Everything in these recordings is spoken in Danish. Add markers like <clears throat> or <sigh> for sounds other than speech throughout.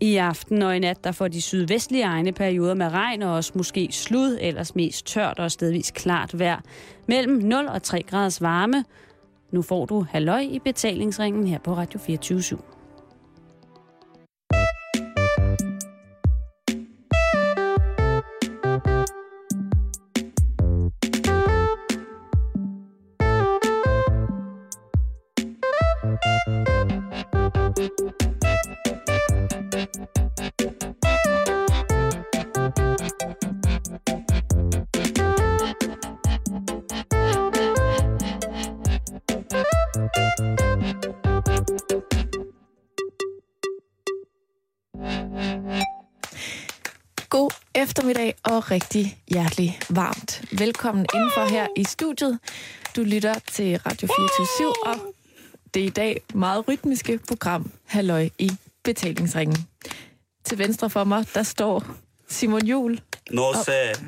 I aften og i nat, der får de sydvestlige egne perioder med regn og også måske slud, ellers mest tørt og stedvis klart vejr. Mellem 0 og 3 graders varme. Nu får du halløj i betalingsringen her på Radio 24 /7. Eftermiddag og rigtig hjertelig varmt. Velkommen indenfor her i studiet. Du lytter til Radio 24 og det er i dag meget rytmiske program Halløj i betalingsringen. Til venstre for mig, der står Simon Jul sé.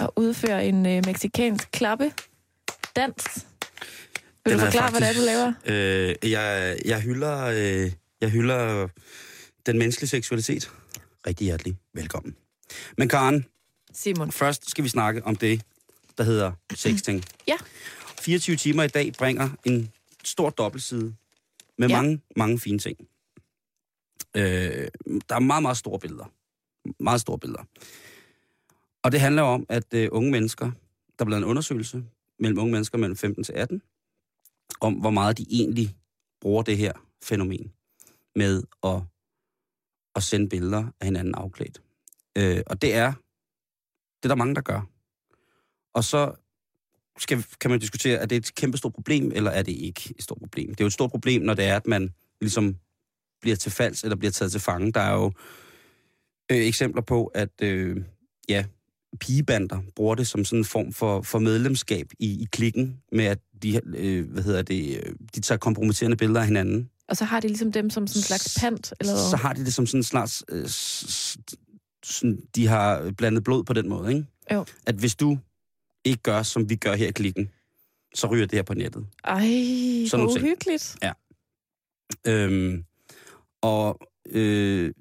og udfører en øh, meksikansk klappe dans. Vil Den du forklare, hvad det er, du laver? Øh, jeg, jeg, hylder, øh, jeg hylder den menneskelige seksualitet. Rigtig hjertelig velkommen. Men Karen, Simon. først skal vi snakke om det, der hedder sexting. <clears throat> Ja. 24 timer i dag bringer en stor dobbeltside med Ja. mange, mange fine ting. Øh, der er meget, meget store billeder. Meget store billeder. Og det handler om, at øh, unge mennesker, der er blevet en undersøgelse mellem unge mennesker mellem 15 til 18, om hvor meget de egentlig bruger det her fænomen med at, at sende billeder af hinanden afklædt. Øh, og det er, det er der mange, der gør. Og så skal, kan man diskutere, er det et kæmpe stort problem, eller er det ikke et stort problem? Det er jo et stort problem, når det er, at man ligesom bliver til falds, eller bliver taget til fange. Der er jo øh, eksempler på, at øh, ja, pigebander bruger det som sådan en form for, for medlemskab i, i klikken, med at de, øh, hvad hedder det, øh, de tager kompromitterende billeder af hinanden. Og så har de ligesom dem som sådan en slags pant? Eller Så har de det som sådan en slags... Øh, sådan, de har blandet blod på den måde, ikke? Jo. At hvis du ikke gør, som vi gør her i klikken, så ryger det her på nettet. Ej, Sådan hvor nogle ting. uhyggeligt. Øhm, og øh,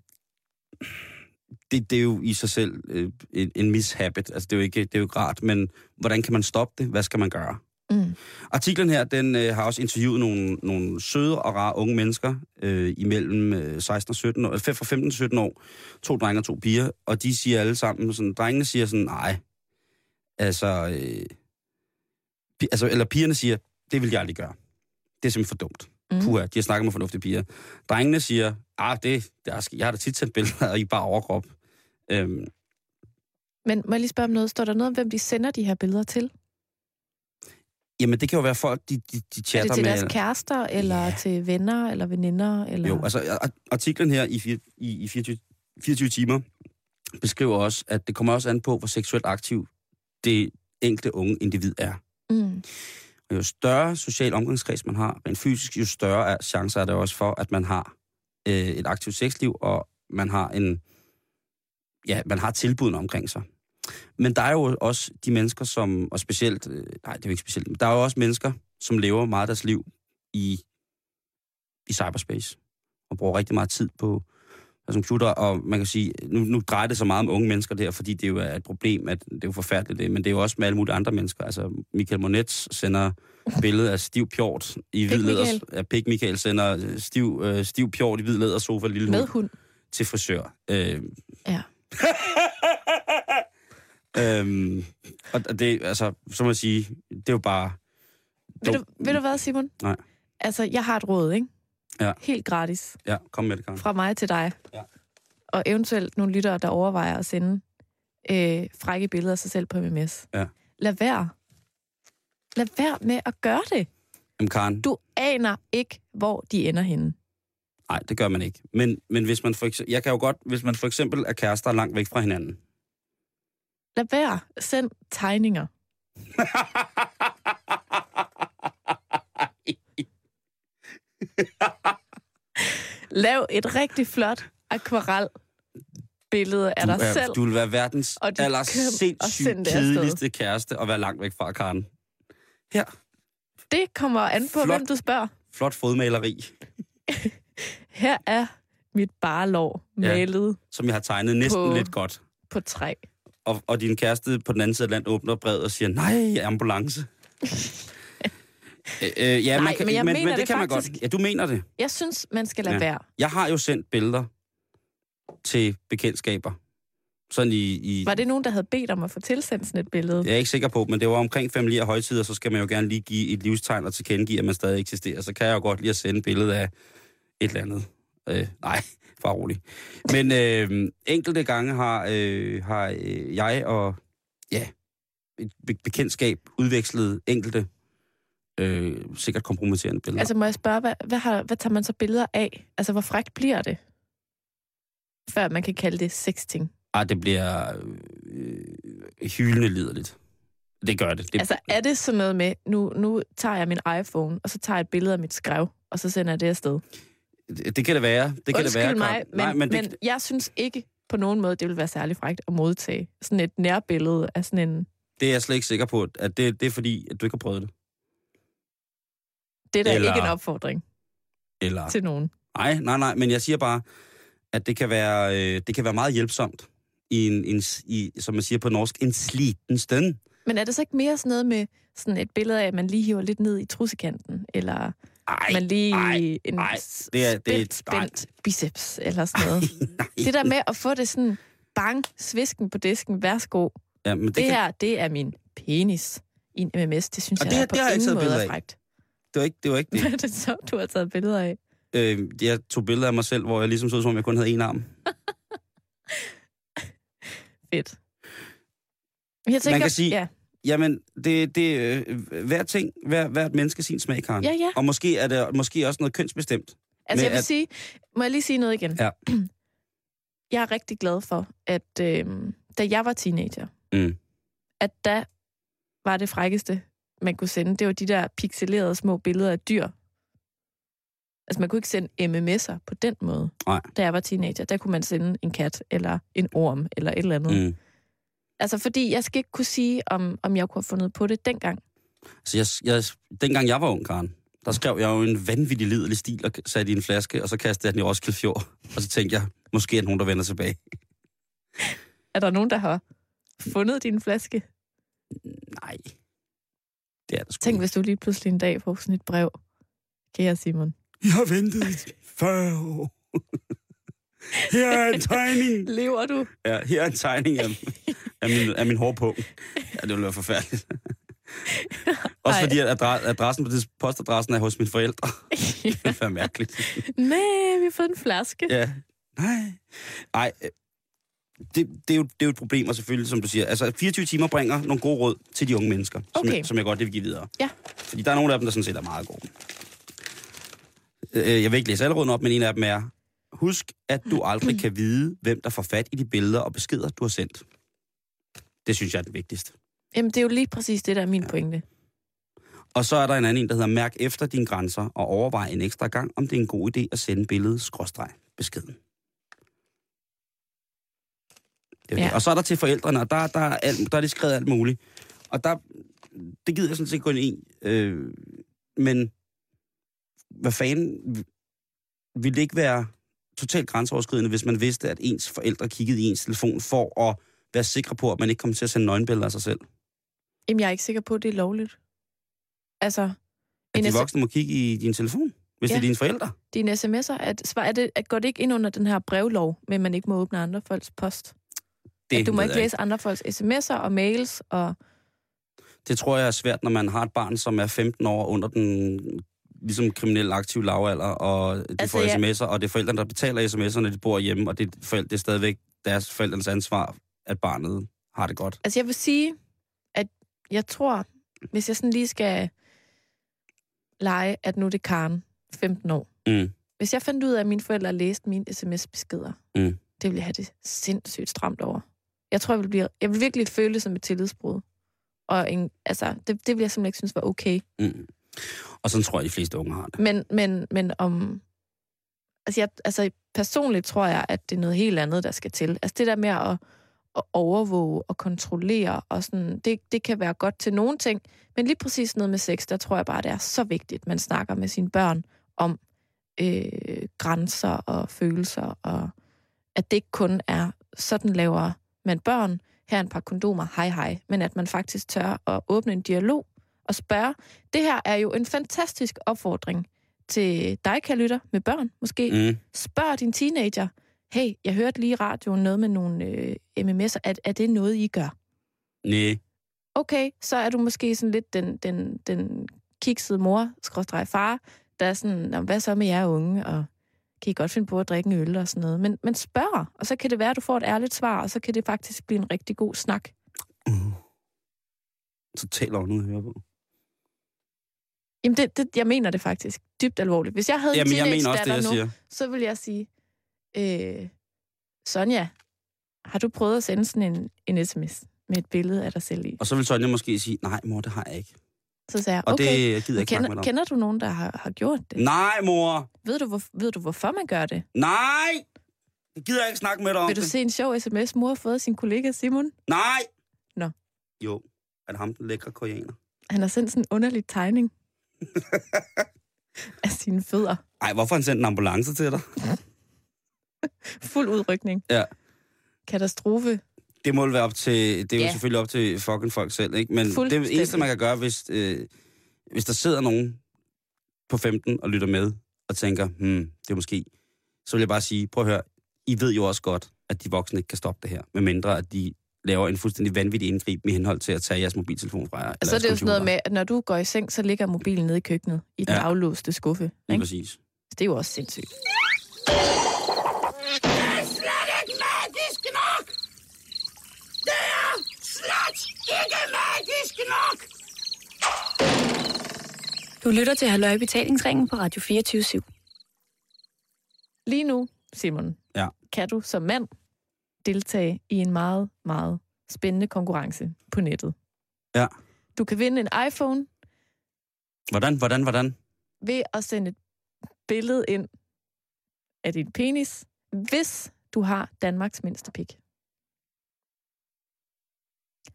det, det er jo i sig selv øh, en, en mishabit. Altså, det er, jo ikke, det er jo ikke rart, men hvordan kan man stoppe det? Hvad skal man gøre? Mm. Artiklen her, den øh, har også interviewet nogle, nogle søde og rare unge mennesker øh, imellem øh, 16 og 17 år, øh, fra 15 til 17 år. To drenge og to piger, og de siger alle sammen sådan, drengene siger sådan, nej, altså, øh, pi- altså, eller pigerne siger, det vil jeg aldrig gøre. Det er simpelthen for dumt. Mm. Puha, de har snakket med fornuftige piger. Drengene siger, ah, det, det er, jeg har da tit sendt billeder i bare overkrop. Øhm, Men må jeg lige spørge om noget? Står der noget om, hvem de sender de her billeder til? Jamen, det kan jo være folk, de, de, de Er det chatter til med... deres kærester, eller Ja. til venner, eller veninder? Eller... Jo, altså ar- artiklen her i, i, i 24, 24 timer beskriver også, at det kommer også an på, hvor seksuelt aktiv det enkelte unge individ er. mm. Og jo større social omgangskreds man har, rent fysisk, jo større er chancer er det også for, at man har øh, et aktivt sexliv, og man har en ja, man har tilbudene omkring sig. Men der er jo også de mennesker, som, og specielt, øh, nej, det er jo ikke specielt, men der er jo også mennesker, som lever meget af deres liv i, i cyberspace, og bruger rigtig meget tid på altså computer, og man kan sige, nu, nu drejer det så meget om unge mennesker der, fordi det jo er et problem, at det er jo forfærdeligt det, men det er jo også med alle mulige andre mennesker. Altså, Michael Monet sender billede af stiv pjort i hvid læder. Ja, Pik Michael sender øh, stiv, øh, stiv pjort i hvid læder sofa, lille Med hund, hund. til frisør. Øh, Ja. <laughs> øhm, og det, altså, så må jeg sige, det er jo bare... Ved du, ved du hvad, Simon? Nej. Altså, jeg har et råd, ikke? Ja. Helt gratis. Ja, kom med det, Karen. Fra mig til dig. Ja. Og eventuelt nogle lyttere, der overvejer at sende øh, frække billeder af sig selv på MMS. Ja. Lad være. Lad være med at gøre det. Jamen, Karen, Du aner ikke, hvor de ender henne. nej, det gør man ikke. Men, men hvis man for eksempel, jeg kan jo godt, hvis man for eksempel er kærester langt væk fra hinanden, Lad være. Send tegninger. Lav et rigtig flot akvarel billede af du, dig er, selv. du vil være verdens aller sindssygt kedeligste kæreste og være langt væk fra Karen. Her, Det kommer an på, Flot. hvem du spørger. flot fodmaleri. <laughs> Her er mit bare lår Ja. malet som jeg har tegnet næsten På- lidt godt. på træ. Og, og din kæreste på den anden side af landet åbner brevet og siger, nej, ambulance. øh, <laughs> øh, ja, Nej, man kan, men jeg men, mener men det, det kan man faktisk. godt. Ja, du mener det. Jeg synes, man skal lade ja. være. Jeg har jo sendt billeder til bekendtskaber. Sådan i... i Var det nogen, der havde bedt om at få tilsendt sådan et billede? Jeg er ikke sikker på, men det var omkring familie og højtider, så skal man jo gerne lige give et livstegn og tilkendegive, at man stadig eksisterer. Så kan jeg jo godt lige at sende et billede af et eller andet. Øh, nej, bare rolig. Men øh, enkelte gange har, øh, har øh, jeg og ja, et be- bekendtskab udvekslet enkelte øh, sikkert kompromitterende billeder. Altså må jeg spørge, hvad, hvad, har, hvad tager man så billeder af? Altså hvor frækt bliver det? Før man kan kalde det sexting. Ej, det bliver øh, hyldende liderligt. Det gør det. det Altså er det sådan noget med, nu, nu tager jeg min iPhone, og så tager jeg et billede af mit skrev, og så sender jeg det afsted? Det, kan det være. Det kan Undskyld det være. mig, men, Nej, men, det, men jeg synes ikke på nogen måde, det vil være særlig frækt at modtage sådan et nærbillede af sådan en... det er jeg slet ikke sikker på, at det, det er fordi, at du ikke har prøvet det. Det er da Eller- ikke en opfordring Eller... til nogen. Nej, nej, nej, men jeg siger bare, at det kan være, øh, det kan være meget hjælpsomt i en, en, i, som man siger på norsk, en sliten stund. Men er det så ikke mere sådan noget med sådan et billede af, at man lige hiver lidt ned i trussekanten, eller Ej, man lige ej, en ej, det er- det er- spændt, spændt biceps, eller sådan noget. nej. Det der med at få det sådan, bang, svisken på disken, værsgo. Ja, men det, Det kan, her, det er min penis i en MMS. Det synes Og jeg det- er på det har jeg ingen taget måde er af. frækt. det, var ikke, det var ikke <laughs> Hvad det. er det så, du har taget billeder af? Øh, jeg tog billeder af mig selv, hvor jeg ligesom så ud, som om jeg kun havde en arm. <laughs> Fedt. Jeg tænker, kan sige- Ja, Jamen, det, det øh, hver ting, hver, hvert menneske sin smag, Karen. ja. ja. Og måske er det måske også noget kønsbestemt. Altså, jeg vil at- sige... Må jeg lige sige noget igen? Ja. <clears throat> Jeg er rigtig glad for, at øh, da jeg var teenager, Mm. at da var det frækkeste, man kunne sende, det var de der pixelerede små billeder af dyr. Altså, man kunne ikke sende MMS'er på den måde. Nej. Da jeg var teenager, der kunne man sende en kat, eller en orm, eller et eller andet. Mm. Altså, fordi jeg skal ikke kunne sige, om, om jeg kunne have fundet på det dengang. Så jeg, jeg, dengang jeg var ung, Karen, der skrev jeg jo en vanvittig lidelig stil og satte i en flaske, og så kastede jeg den i Roskilde Fjord. Og så tænkte jeg, måske er der nogen, der vender tilbage. Er der nogen, der har fundet din flaske? Nej. Det er det sgu Tænk, ikke. hvis du lige pludselig en dag får sådan et brev. Kære Simon. Jeg har ventet i 40 år. Her er en tegning. <laughs> Lever du? Ja, her er en tegning af, af, min, af min hårpung. <laughs> Ja, det ville være forfærdeligt. <laughs> Også fordi at adre- adressen på det postadressen er hos mine forældre. Det ville være mærkeligt. Nej, vi har fået en flaske. Ja. Nej. Ej, øh, det, det, er jo, det er jo et problem, og selvfølgelig, som du siger, altså 24 timer bringer nogle gode råd til de unge mennesker, som, Okay. jeg, som jeg godt vil give videre. Ja. Fordi der er nogle af dem, der sådan set er meget gode. Øh, Jeg vil ikke læse alle rådene op, men en af dem er, husk, at du aldrig kan vide, hvem der får fat i de billeder og beskeder, du har sendt. Det synes jeg er det vigtigste. Jamen, det er jo lige præcis det, der er min pointe. Og så er der en anden en, der hedder, mærk efter dine grænser og overvej en ekstra gang, om det er en god idé at sende billedet skråstreg beskeden. Det Ja. ja. Og så er der til forældrene, og der, der, er alt, der er det skrevet alt muligt. Og der, det gider jeg sådan set ind i. Øh, men hvad fanden ville det ikke være totalt grænseoverskridende, hvis man vidste, at ens forældre kiggede i ens telefon for at være sikre på, at man ikke kommer til at sende nøgenbilleder af sig selv? Jamen, jeg er ikke sikker på, at det er lovligt. Altså, At en de voksne må kigge i din telefon, hvis Ja. det er dine forældre? dine sms'er, at, er det, at går det ikke ind under den her brevlov, men man ikke må åbne andre folks post? Det at du må ikke læse andre folks sms'er og mails, og Det tror jeg er svært, når man har et barn, som er 15 år under den ligesom kriminel aktiv lavalder, og de Altså, får ja. sms'er, og det er forældrene, der betaler sms'er, når de bor hjemme, og det er, forældre, det er stadigvæk deres forældrenes ansvar, at barnet har det godt. Altså, jeg vil sige, at jeg tror, hvis jeg sådan lige skal lege, at nu er det Karen, 15 år. Mm. Hvis jeg fandt ud af, at mine forældre læste mine sms-beskeder, Mm. det ville jeg have det sindssygt stramt over. Jeg tror, jeg vil, blive, jeg vil virkelig føle det som et tillidsbrud. Og en, altså, det, det vil jeg simpelthen ikke synes var okay. Mm. Og sådan tror jeg, de fleste unge har det. Men, men, men om... Altså, jeg, altså, personligt tror jeg, at det er noget helt andet, der skal til. Altså, det der med at, at overvåge og kontrollere, og sådan, det, det kan være godt til nogle ting. Men lige præcis noget med sex, der tror jeg bare, det er så vigtigt, at man snakker med sine børn om, øh, grænser og følelser, og at det ikke kun er, sådan laver man børn, her en par kondomer, hej hej, men at man faktisk tør at åbne en dialog og spørge. Det her er jo en fantastisk opfordring til dig, kan lytter, med børn måske. Mm. Spørg din teenager, hey, jeg hørte lige i radioen noget med nogle øh, MMS'er, er, er det noget, I gør? Nej. Okay, så er du måske sådan lidt den, den, den kiksede mor, skråstrej far, der er sådan, "Nå, hvad så med jer unge, og kan I godt finde på at drikke en øl og sådan noget. Men, men spørg, og så kan det være, at du får et ærligt svar, og så kan det faktisk blive en rigtig god snak. Totalt over noget at høre på. Jamen, det, det, jeg mener det faktisk dybt alvorligt. Hvis jeg havde Jamen, en teenage-datter nu, siger. så vil jeg sige, øh, Sonja, har du prøvet at sende sådan en, en sms med et billede af dig selv i? Og så vil Sonja måske sige, nej mor, det har jeg ikke. Så sagde jeg, Og okay, det gider jeg ikke snakke med kender, kender du nogen, der har, har gjort det? Nej, mor. Ved du, hvor, ved du, hvorfor man gør det? Nej! Det gider jeg ikke snakke med dig om. Vil du det. se en sjov sms, mor har fået sin kollega Simon? Nej! Nå. Jo, er det ham, den lækre koreaner? Han har sendt sådan en underlig tegning <laughs> af sine fødder. Ej, hvorfor han sendt en ambulance til dig? <laughs> Fuld udrykning. Ja. Katastrofe. Det må være op til, det er jo Ja. selvfølgelig op til fucking folk selv, ikke? Men det eneste, man kan gøre, hvis, øh, hvis der sidder nogen på 15 og lytter med, og tænker, hmm, det er måske, så vil jeg bare sige, prøv at høre, I ved jo også godt, at de voksne ikke kan stoppe det her, medmindre at de laver en fuldstændig vanvittig indgreb med henhold til at tage jeres mobiltelefon fra jer. eller Og så er det jo sådan noget med, at når du går i seng, så ligger mobilen nede i køkkenet, i den Ja. aflåste skuffe. Lige Ikke? præcis. Det er jo også sindssygt. Du lytter til Halløj Betalingsringen på Radio 24 /7. Lige nu, Simon, Ja. kan du som mand deltage i en meget, meget spændende konkurrence på nettet. Ja. Du kan vinde en iPhone Hvordan, hvordan, hvordan? ved at sende et billede ind af din penis, hvis du har Danmarks mindste pik.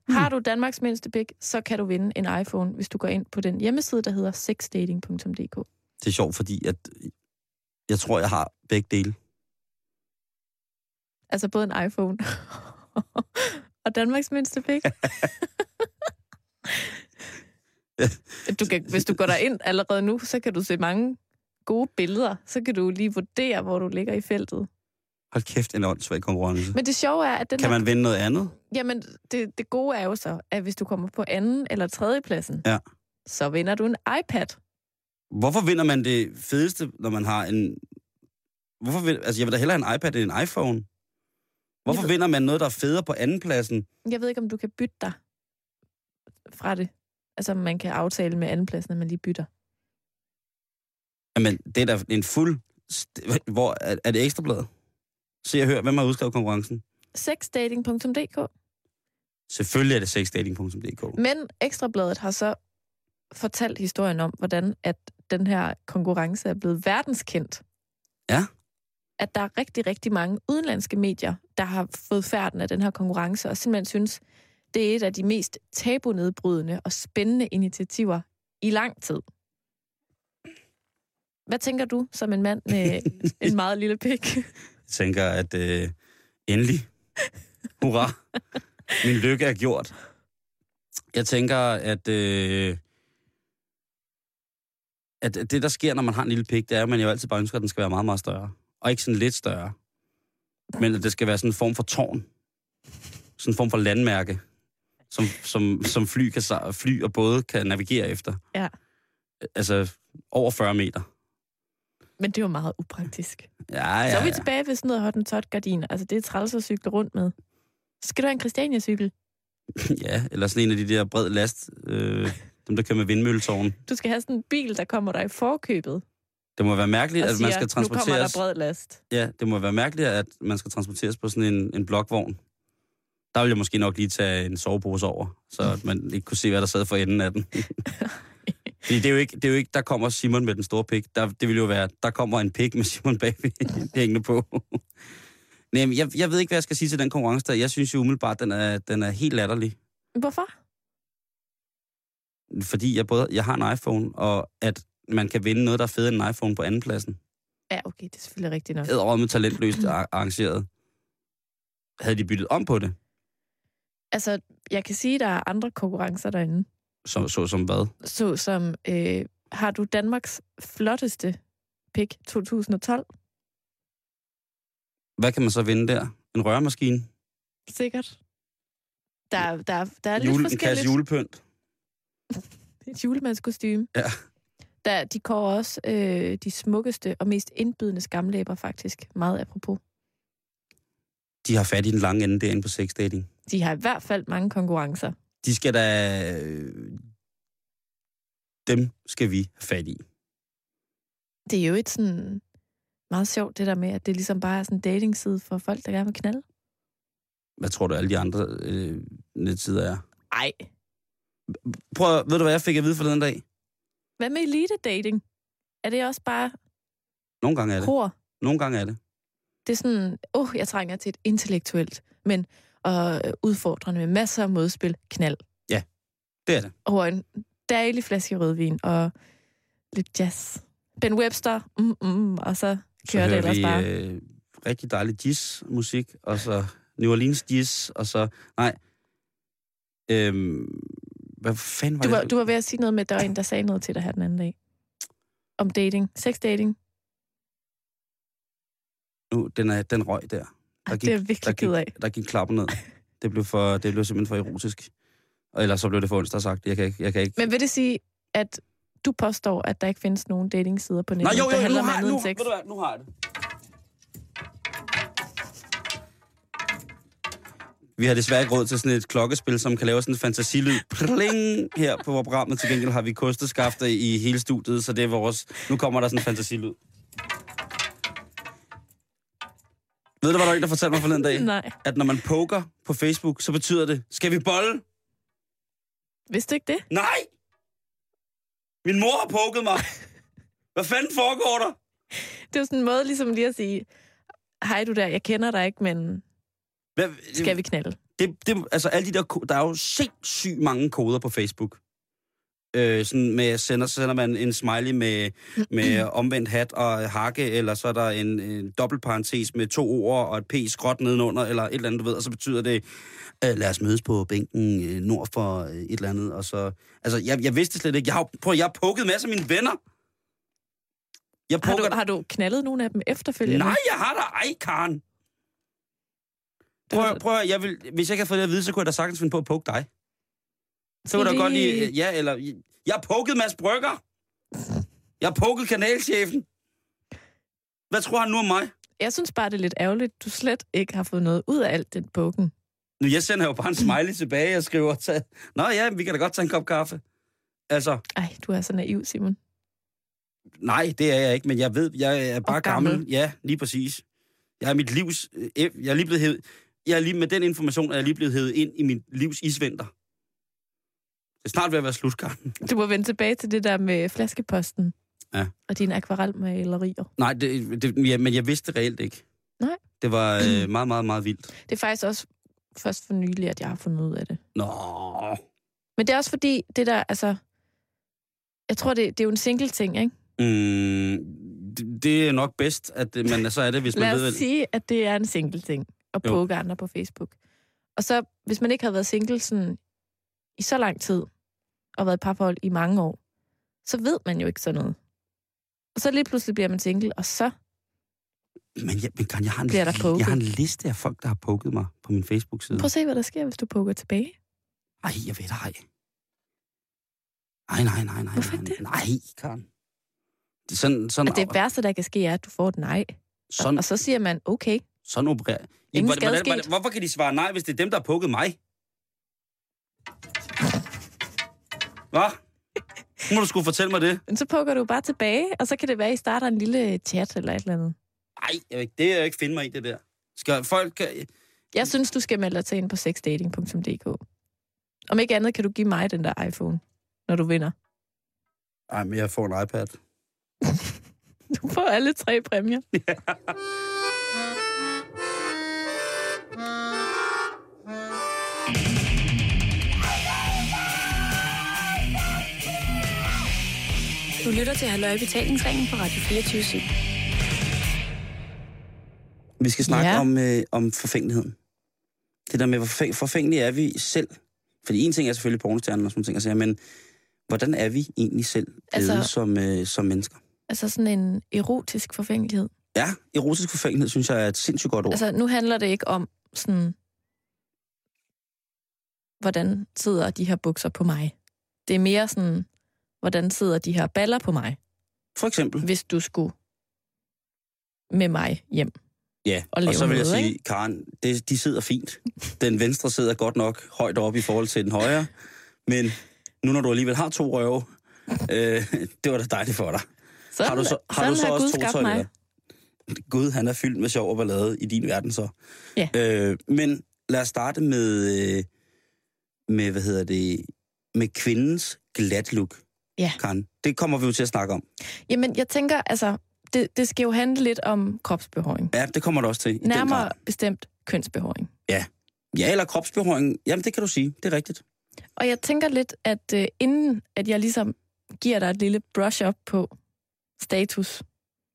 Har du Danmarks mindste pik, så kan du vinde en iPhone, hvis du går ind på den hjemmeside, der hedder sexdating.dk. Det er sjovt, fordi at jeg tror, jeg har begge dele. Altså både en iPhone <laughs> og Danmarks mindste pik. <laughs> du kan, hvis du går ind allerede nu, så kan du se mange gode billeder. Så kan du lige vurdere, hvor du ligger i feltet. Hold kæft, en åndssvag konkurrence. Men det sjove er, at den Kan her, man vinde noget andet? jamen, det, det gode er jo så, at hvis du kommer på anden eller tredje pladsen, Ja. så vinder du en iPad. Hvorfor vinder man det fedeste, når man har en... Hvorfor vil... Altså, jeg vil da hellere en iPad end en iPhone. Hvorfor ved- vinder man noget, der er federe på andenpladsen? Jeg ved ikke, om du kan bytte dig fra det. Altså, man kan aftale med andenpladsen, at man lige bytter. Jamen, det er da en fuld... Hvor er, er det ekstrabladet? Se og hør, hvem har udskrevet konkurrencen? Sexdating.dk Selvfølgelig er det sexdating.dk. Men Ekstrabladet har så fortalt historien om, hvordan at den her konkurrence er blevet verdenskendt. Ja. At der er rigtig, rigtig mange udenlandske medier, der har fået færden af den her konkurrence, og simpelthen synes, det er et af de mest tabunedbrydende og spændende initiativer i lang tid. Hvad tænker du som en mand med <laughs> en meget lille pik? Jeg tænker, at øh, endelig, hurra, min lykke er gjort. Jeg tænker, at, øh, at det, der sker, når man har en lille pik, det er, at man jo altid bare ønsker, at den skal være meget, meget større. Og ikke sådan lidt større. Men at det skal være sådan en form for tårn. Sådan en form for landmærke, som, som, som fly, kan, fly og både kan navigere efter. Ja. Altså over 40 meter. Men det er jo meget upraktisk. Ja, ja, Så er vi ja. tilbage ved sådan noget hottentot gardiner. Altså, det er træls at cykle rundt med. Så skal du have en Christiania-cykel. <laughs> Ja, eller sådan en af de der bred last, øh, dem der kører med vindmølletårn. Du skal have sådan en bil, der kommer dig i forkøbet. Det må være mærkeligt, Og at siger, man skal nu kommer der transporteres. bred last. Ja, det må være mærkeligt, at man skal transporteres på sådan en, en blokvogn. Der vil jeg måske nok lige tage en sovepose over, så at man ikke kunne se, hvad der sad for enden af den. <laughs> Fordi det er, jo ikke, det er jo ikke, der kommer Simon med den store pik. Der, det vil jo være, der kommer en pik med Simon bagved <laughs> hængende på. Nej, jeg, jeg ved ikke, hvad jeg skal sige til den konkurrence der. Jeg synes jo umiddelbart, den er, den er helt latterlig. Hvorfor? Fordi jeg både jeg har en iPhone, og at man kan vinde noget, der er federe end en iPhone på andenpladsen. Ja, okay, det er selvfølgelig rigtigt nok. æder med talentløst ar- arrangeret. Havde de byttet om på det? Altså, jeg kan sige, at der er andre konkurrencer derinde. Så, så som hvad? Så som, øh, har du Danmarks flotteste pick 2012? Hvad kan man så vinde der? En røremaskine? Sikkert. Der, der, der er lidt Jule, en forskelligt. kasse julepynt? <laughs> Et julemandskostyme. Ja. Der, de går også øh, de smukkeste og mest indbydende skamlæber, faktisk. Meget apropos. De har fat i den lange ende derinde på sexdating. De har i hvert fald mange konkurrencer. De skal da... øh, Dem skal vi have fat i. Det er jo et sådan meget sjovt, det der med, at det ligesom bare er sådan en datingside for folk, der gerne vil knalde. Hvad tror du, alle de andre øh, netsider er? Ej. Prøv, ved du, hvad jeg fik at vide forleden dag? Hvad med elite dating? Er det også bare Nogle gange er det. hår? Nogle gange er det. Det er sådan, åh, oh, jeg trænger til et intellektuelt, men og øh, udfordrende med masser af modspil, knald. Det er det. Over en dejlig flaske rødvin og lidt jazz. Ben Webster, mm, mm, og så Så kører det hører ellers vi bare. øh, rigtig dejlig jazz-musik, og så New Orleans jazz, og så... Nej. Øhm, hvad fanden var Du var, det? du var ved at sige noget med, at der var en, der sagde noget til dig her den anden dag. Om dating. Sex dating. Nu, den, er, den røg der. Ej, det er jeg der virkelig gik, af. Der gik klapper ned. Det blev, for, det blev simpelthen for erotisk. Og ellers så blev det for onsdag sagt. Jeg kan ikke... Jeg kan ikke. Men vil det sige, at du påstår, at der ikke findes nogen datingsider på nettet, jo, der jo, nu handler om har, andet nu, end ved du hvad, nu har jeg det. Vi har desværre ikke råd til sådan et klokkespil, som kan lave sådan en fantasilyd. Pling! Her på vores program. Til gengæld har vi kosteskafter i hele studiet, så det er vores... Nu kommer der sådan en fantasilyd. Ved du, hvad der er en, der fortalte mig forleden dag? Nej. At når man poker på Facebook, så betyder det, skal vi bolle? Vidste du ikke det? Nej! Min mor har poket mig. Hvad fanden foregår der? Det er jo sådan en måde ligesom lige at sige, hej du der, jeg kender dig ikke, men Hvad, skal vi knalde? det, det, altså alle de der, der er jo sindssygt mange koder på Facebook. Øh, sådan med, sender, så sender man en smiley med, med <clears throat> omvendt hat og hakke, eller så er der en, en dobbeltparentes med to ord og et p skråt nedenunder, eller et eller andet, du ved, og så betyder det, øh, lad os mødes på bænken øh, nord for øh, et eller andet, og så, altså, jeg, jeg vidste slet ikke, jeg har, prøv, jeg har pukket masser af mine venner. Jeg Har poker, du, har du knaldet nogle af dem efterfølgende? Nej, jeg har da ej, Karen. Prøv, prøv, at- jeg vil, hvis jeg havde fået det at vide, så kunne jeg da sagtens finde på at poke dig. Så kunne du godt lige... Ja, eller... Jeg har poket Mads Brygger. Jeg har poket kanalchefen. Hvad tror han nu om mig? Jeg synes bare, det er lidt ærgerligt, du slet ikke har fået noget ud af alt den bukken. Nu, jeg sender jo bare en smiley tilbage og skriver, tag, Nå ja, vi kan da godt tage en kop kaffe. Altså, Ej, du er så naiv, Simon. nej, det er jeg ikke, men jeg ved, jeg er bare Og gammel. gammel. Ja, lige præcis. Jeg er mit livs... øh, Jeg er lige blevet hævet... Jeg er lige, med den information er jeg lige blevet hævet ind i mit livs isvinter. Det er snart ved at være slut, Karen. Du må vende tilbage til det der med flaskeposten. Ja. Og dine akvarelmalerier. Nej, det, det, ja, men jeg vidste det reelt ikke. Nej. Det var øh, meget, meget, meget vildt. Det er faktisk også først for nylig, at jeg har fundet ud af det. Nå, Men det er også fordi, det der, altså... Jeg tror, det, det er jo en single ting, ikke? mm, det, det er nok bedst, at man så er det, hvis man Lad ved... os sige, at det er en single ting at Jo. poke andre på Facebook. Og så, hvis man ikke har været single sådan, i så lang tid, og været i parforhold i mange år, så ved man jo ikke sådan noget. Og så lige pludselig bliver man single, og så... Men, jeg, men kan, jeg, har en, jeg har en liste af folk, der har poket mig på min Facebook-side. Prøv at se, hvad der sker, hvis du poker tilbage. Ej, jeg ved det ej. Ej, nej, nej, nej. Hvorfor nej, det? Nej, Karen. Det er sådan, sådan, Og det værste, der kan ske, er, at du får et nej. sådan, Og så siger man, okay, sådan opererer. Ingen hvordan- hvordan- hvordan-. Hvorfor kan de svare nej, hvis det er dem, der har pukket mig? Hvad? Nu må du skulle fortælle mig det. men så poker du bare tilbage, og så kan det være, at I starter en lille chat eller et eller andet. Nej, det er jeg ikke finde mig i, det der. Skal folk... Jeg synes, du skal melde dig til ind på sexdating.dk. Om ikke andet kan du give mig den der iPhone, når du vinder. Ej, men jeg får en iPad. <laughs> Du får alle tre præmier. <laughs> Du lytter til Halløj i betalingsringen på Radio 24 /7. Vi skal snakke Ja. om, øh, om forfængeligheden. Det der med, hvor forfæng- forfængelige er vi selv. Fordi en ting er selvfølgelig pornostjernen og sådan ting, sige, men hvordan er vi egentlig selv Altså- altså, som, øh, som mennesker? Altså sådan en erotisk forfængelighed. Ja, erotisk forfængelighed, synes jeg er et sindssygt godt ord. Altså, nu handler det ikke om sådan, hvordan sidder de her bukser på mig. Det er mere sådan, hvordan sidder de her baller på mig, For eksempel. hvis du skulle med mig hjem. Ja, og og så vil jeg noget, sige, Karen, det, de sidder fint. Den venstre sidder godt nok højt op i forhold til den højre, men nu når du alligevel har to røve, øh, det var da dejligt for dig. Sådan, har du så, har sådan du så har også Gud to toiletter? mig. Gud, han er fyldt med sjov og ballade i din verden så. Ja. Øh, men lad os starte med, øh, med, hvad hedder det, med kvindens glat look. Ja. Karen, det kommer vi jo til at snakke om. Jamen, jeg tænker, altså, det, det skal jo handle lidt om kropsbehåring. Ja, det kommer det også til. Nærmere bestemt kønsbehåring. Ja, eller kropsbehåring. Jamen, det kan du sige. Det er rigtigt. Og jeg tænker lidt, at øh, inden at jeg ligesom giver dig et lille brush-up på status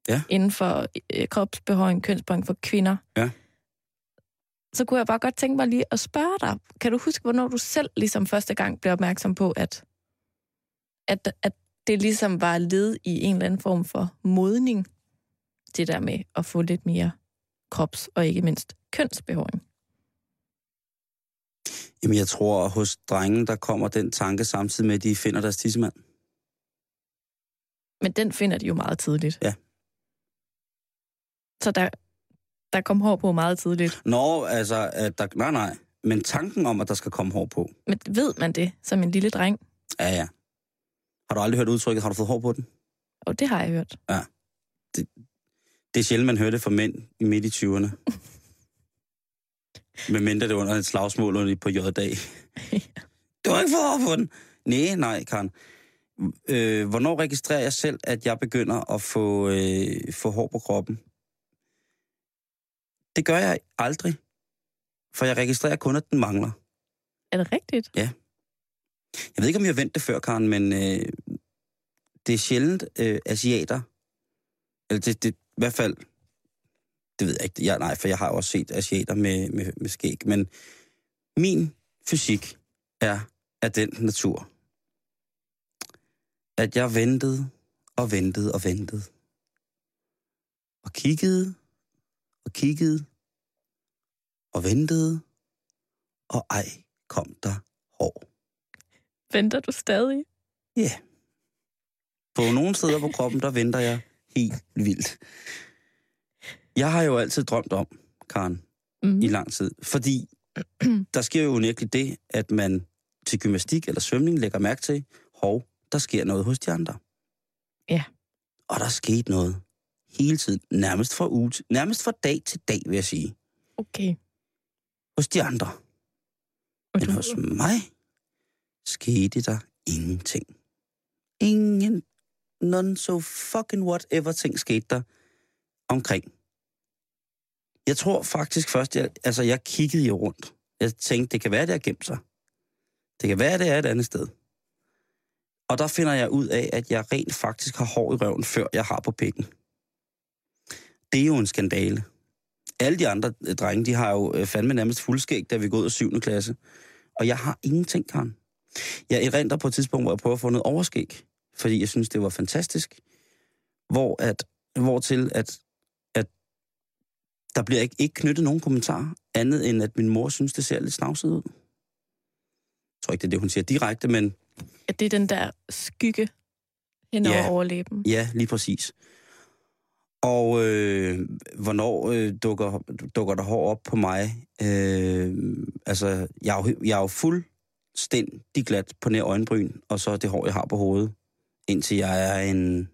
Ja. inden for øh, kropsbehåring, kønsbehåring for kvinder, Ja. så kunne jeg bare godt tænke mig lige at spørge dig. Kan du huske, hvornår du selv ligesom første gang blev opmærksom på, at, at, at det ligesom var led i en eller anden form for modning, det der med at få lidt mere krops- og ikke mindst kønsbehåring? Jamen, jeg tror, hos drengen, der kommer den tanke samtidig med, at de finder deres tissemand. Men den finder de jo meget tidligt. Ja. Så der, der kom hår på meget tidligt. Nå, altså, at der, nej, nej. Men tanken om, at der skal komme hår på, Men ved man det som en lille dreng? ja, ja. Har du aldrig hørt udtrykket, har du fået hår på den? Og det har jeg hørt. Det er sjældent, man hører det fra mænd i midt i 20'erne. <laughs> Men mindre det er under et slagsmål under på J-dag. Du har ikke fået hår på den. Nej, nej, Karen. Øh, hvornår registrerer jeg selv, at jeg begynder at få, øh, få hår på kroppen? Det gør jeg aldrig. For jeg registrerer kun, at den mangler. Er det rigtigt? Jeg ved ikke, om jeg har vendt det før, Karen, men øh, det er sjældent øh, asiater. Eller det, det, i hvert fald, det ved jeg ikke. Jeg, nej, for jeg har også set asiater med, med, med skæg. Men min fysik er af den natur, at jeg ventede og ventede og ventede. Og kiggede og kiggede og ventede, og ej kom der hår. Venter du stadig? Ja. Yeah. På nogle steder på kroppen, der venter jeg helt vildt. Jeg har jo altid drømt om, Karen, Mm. i lang tid. Fordi <clears throat> der sker jo unægteligt det, at man til gymnastik eller svømning lægger mærke til, hov, der sker noget hos de andre. Ja. Og der skete noget hele tiden. Nærmest fra, uge, til- nærmest fra dag til dag, vil jeg sige. Okay. Hos de andre. Og Men du, hos mig skete der ingenting. Ingen, none so fucking whatever ting skete der omkring. Jeg tror faktisk først, jeg, altså jeg kiggede jo rundt. Jeg tænkte, det kan være, det har gemt sig. Det kan være, det er et andet sted. Og der finder jeg ud af, at jeg rent faktisk har hår i røven, før jeg har på pikken. Det er jo en skandale. Alle de andre øh, drenge, de har jo øh, fandme nærmest fuldskæg, da vi går ud af 7. klasse. Og jeg har ingenting, Karen. Jeg erindrer på et tidspunkt, hvor jeg prøver at få noget overskæg, fordi jeg synes, det var fantastisk. Hvor, at, hvor til, at, at der bliver ikke, ikke knyttet nogen kommentar, andet end at min mor synes, det ser lidt snavset ud. Jeg tror ikke, det er det, hun siger direkte, men at det er den der skygge hen over Ja. overlæben. ja, lige præcis. Og øh, hvornår øh, dukker, dukker der hår op på mig? Øh, altså, jeg er, jo, jeg er jo fuldstændig glat på nær øjenbryn, og så det hår, jeg har på hovedet, indtil jeg er en...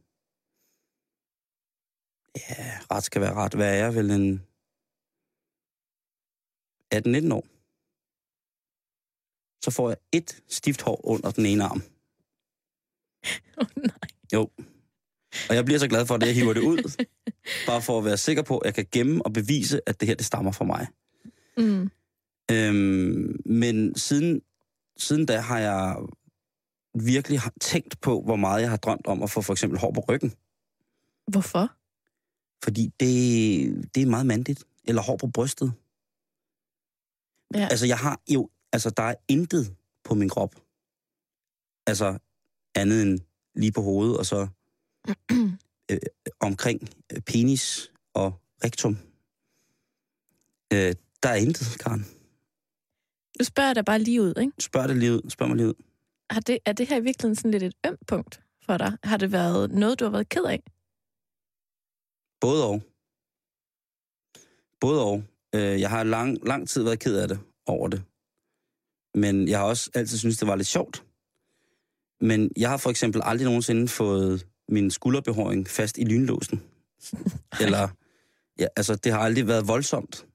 Ja, ret skal være ret. Hvad er jeg vel en... 18-19 år. Så får jeg et stift hår under den ene arm. Åh, <laughs> nej. Jo. Og jeg bliver så glad for, at jeg hiver det ud. <laughs> bare for at være sikker på, at jeg kan gemme og bevise, at det her, det stammer fra mig. Mm. Øhm, men siden, siden da har jeg virkelig tænkt på, hvor meget jeg har drømt om at få for eksempel hår på ryggen. Hvorfor? Fordi det, det er meget mandigt. eller hår på brystet. Ja. Altså, jeg har jo... Altså, der er intet på min krop. Altså, andet end lige på hovedet, og så <clears throat> øh, omkring øh, penis og rektum. Øh, der er intet, Karen. Nu spørger dig bare lige ud, ikke? Spørg det lige ud. Spørg mig lige ud. Har det, er det her i virkeligheden sådan lidt et ømt punkt for dig? Har det været noget, du har været ked af? Både og. Både og. Øh, jeg har lang, lang tid været ked af det over det. Men jeg har også altid synes det var lidt sjovt. Men jeg har for eksempel aldrig nogensinde fået min skulderbehåring fast i lynlåsen. <laughs> Eller, ja, altså, det har aldrig været voldsomt.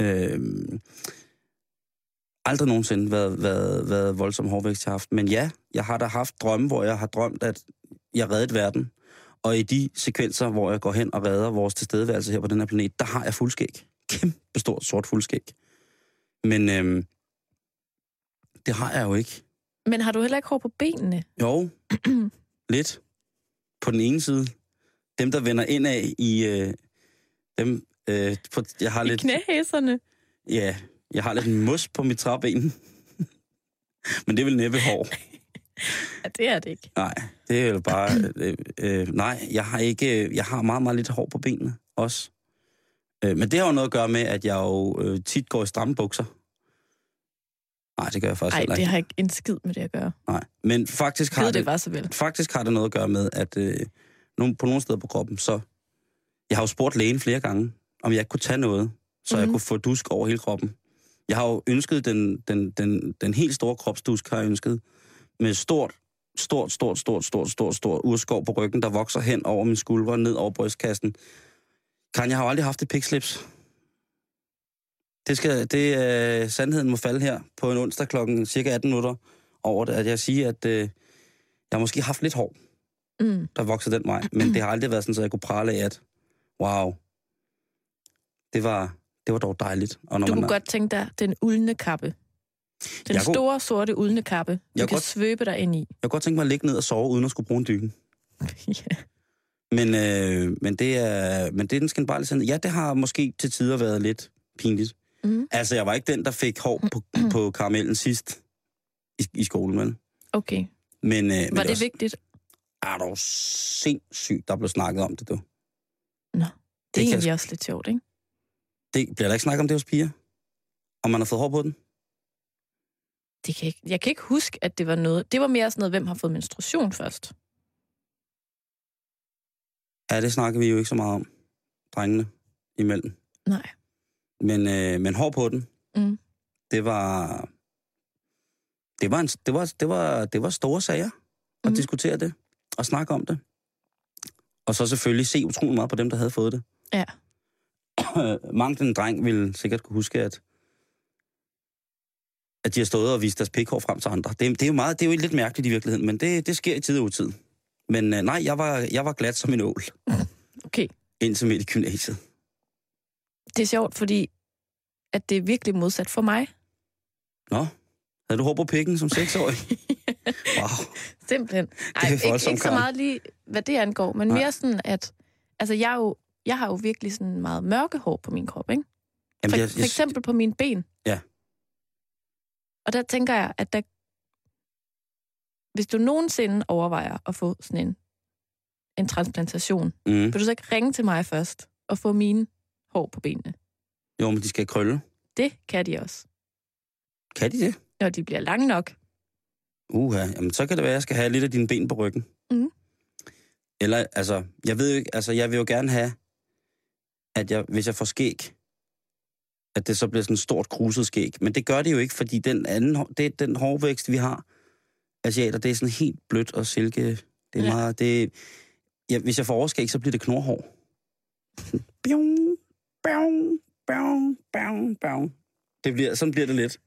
Øh, aldrig nogensinde været, været, været voldsom hårvækst, jeg har haft. Men ja, jeg har da haft drømme, hvor jeg har drømt, at jeg reddede verden. Og i de sekvenser, hvor jeg går hen og redder vores tilstedeværelse her på den her planet, der har jeg fuldskæg. Kæmpe stort sort fuldskæg. Men øhm, det har jeg jo ikke. Men har du heller ikke hår på benene? Jo, <clears throat> lidt. På den ene side. Dem, der vender ind af i... Øh, dem, øh, på, jeg har I lidt... knæhæserne? Ja, jeg har lidt mus på mit træben. <laughs> Men det er vel næppe hår. <laughs> Ja, det er det ikke. Nej, det er jo bare... <clears throat> Øh, øh, nej, jeg har ikke... Jeg har meget, meget lidt hår på benene også. Øh, men det har jo noget at gøre med, at jeg jo øh, tit går i stramme bukser. Nej, det gør jeg faktisk Nej, heller det ikke. har ikke en skid med det at gøre. Nej, men faktisk har det det, var så vel. faktisk har det noget at gøre med, at øh, nogle, på nogle steder på kroppen, så... Jeg har jo spurgt lægen flere gange, om jeg ikke kunne tage noget, så mm-hmm. jeg Mhm. kunne få dusk over hele kroppen. Jeg har jo ønsket den, den, den, den helt store kropsdusk, har jeg ønsket, med stort, stort, stort, stort, stort, stort, stort urskov på ryggen, der vokser hen over min skuldre, ned over brystkassen. Kan jeg har jo aldrig haft et pikslips. Det, skal, det øh, sandheden må falde her på en onsdag klokken cirka 18 minutter over det, at jeg siger, at øh, jeg har måske haft lidt hår, Mm. der vokser den vej, men det har aldrig været sådan, så jeg kunne prale af, at wow, det var, det var dog dejligt. Og når Du man, kunne godt tænke dig den uldne kappe. Den Jeg kunne- store, sorte uldne kappe, du Jeg kan godt- svøbe dig ind i. Jeg kunne godt tænke mig at ligge ned og sove, uden at skulle bruge en dyne. <laughs> ja. Men, øh, men, det er, men det er den skandale sandhed. Ja, det har måske til tider været lidt pinligt. Mm. Altså, jeg var ikke den, der fik hår på, <clears throat> på karamellen sidst i, i skolen, vel? Okay. Men, øh, men Var det også, vigtigt? er du sindssygt, der blev snakket om det, du. Nå, det er kan jeg egentlig også lidt sjovt, ikke? Det, bliver der ikke snakket om det hos piger? Om man har fået hår på den? Det kan jeg, ikke, jeg kan ikke huske, at det var noget... Det var mere sådan noget, hvem har fået menstruation først. Ja, det snakker vi jo ikke så meget om, drengene imellem. Nej. Men, øh, men hår på den, Mm. det var... Det var, en, det, var, det, var, det var store sager at Mhm. diskutere det og snakke om det. Og så selvfølgelig se utrolig meget på dem, der havde fået det. Ja. <laughs> Mange den dreng ville sikkert kunne huske, at, at de har stået og vist deres pikhår frem til andre. Det, det, er jo meget, det er jo lidt mærkeligt i virkeligheden, men det, det sker i tid og utid. Men øh, nej, jeg var, jeg var glat som en ål, Okay. indtil midt i gymnasiet. Det er sjovt, fordi at det er virkelig modsat for mig. Nå, havde du hår på pikken som seksårig? <laughs> Wow. Simpelthen. er Ej, ikke, voldsomt, ikke så Karen. meget lige, hvad det angår, men Nej. mere sådan, at... Altså, jeg, er jo, jeg har jo virkelig sådan meget mørke hår på min krop, ikke? Jamen, For, jeg, for eksempel på mine ben. Ja. Og der tænker jeg, at der, hvis du nogensinde overvejer at få sådan en, en transplantation, Mm. vil du så ikke ringe til mig først og få mine hår på benene? Jo, men de skal krølle. Det kan de også, Kan de det? når de bliver lange nok. Uha, jamen så kan det være, at jeg skal have lidt af dine ben på ryggen. Mhm. Eller, altså, jeg ved jo ikke, altså, jeg vil jo gerne have, at jeg, hvis jeg får skæg, at det så bliver sådan et stort kruset skæg. Men det gør det jo ikke, fordi den anden, det, den hårvækst, vi har, asiater, det er sådan helt blødt og silke. Det er ja. meget, det, ja, hvis jeg får overskæg, så bliver det knorhår. Bjong, bjong, bjong, bjong, bjong. Det bliver, sådan bliver det lidt.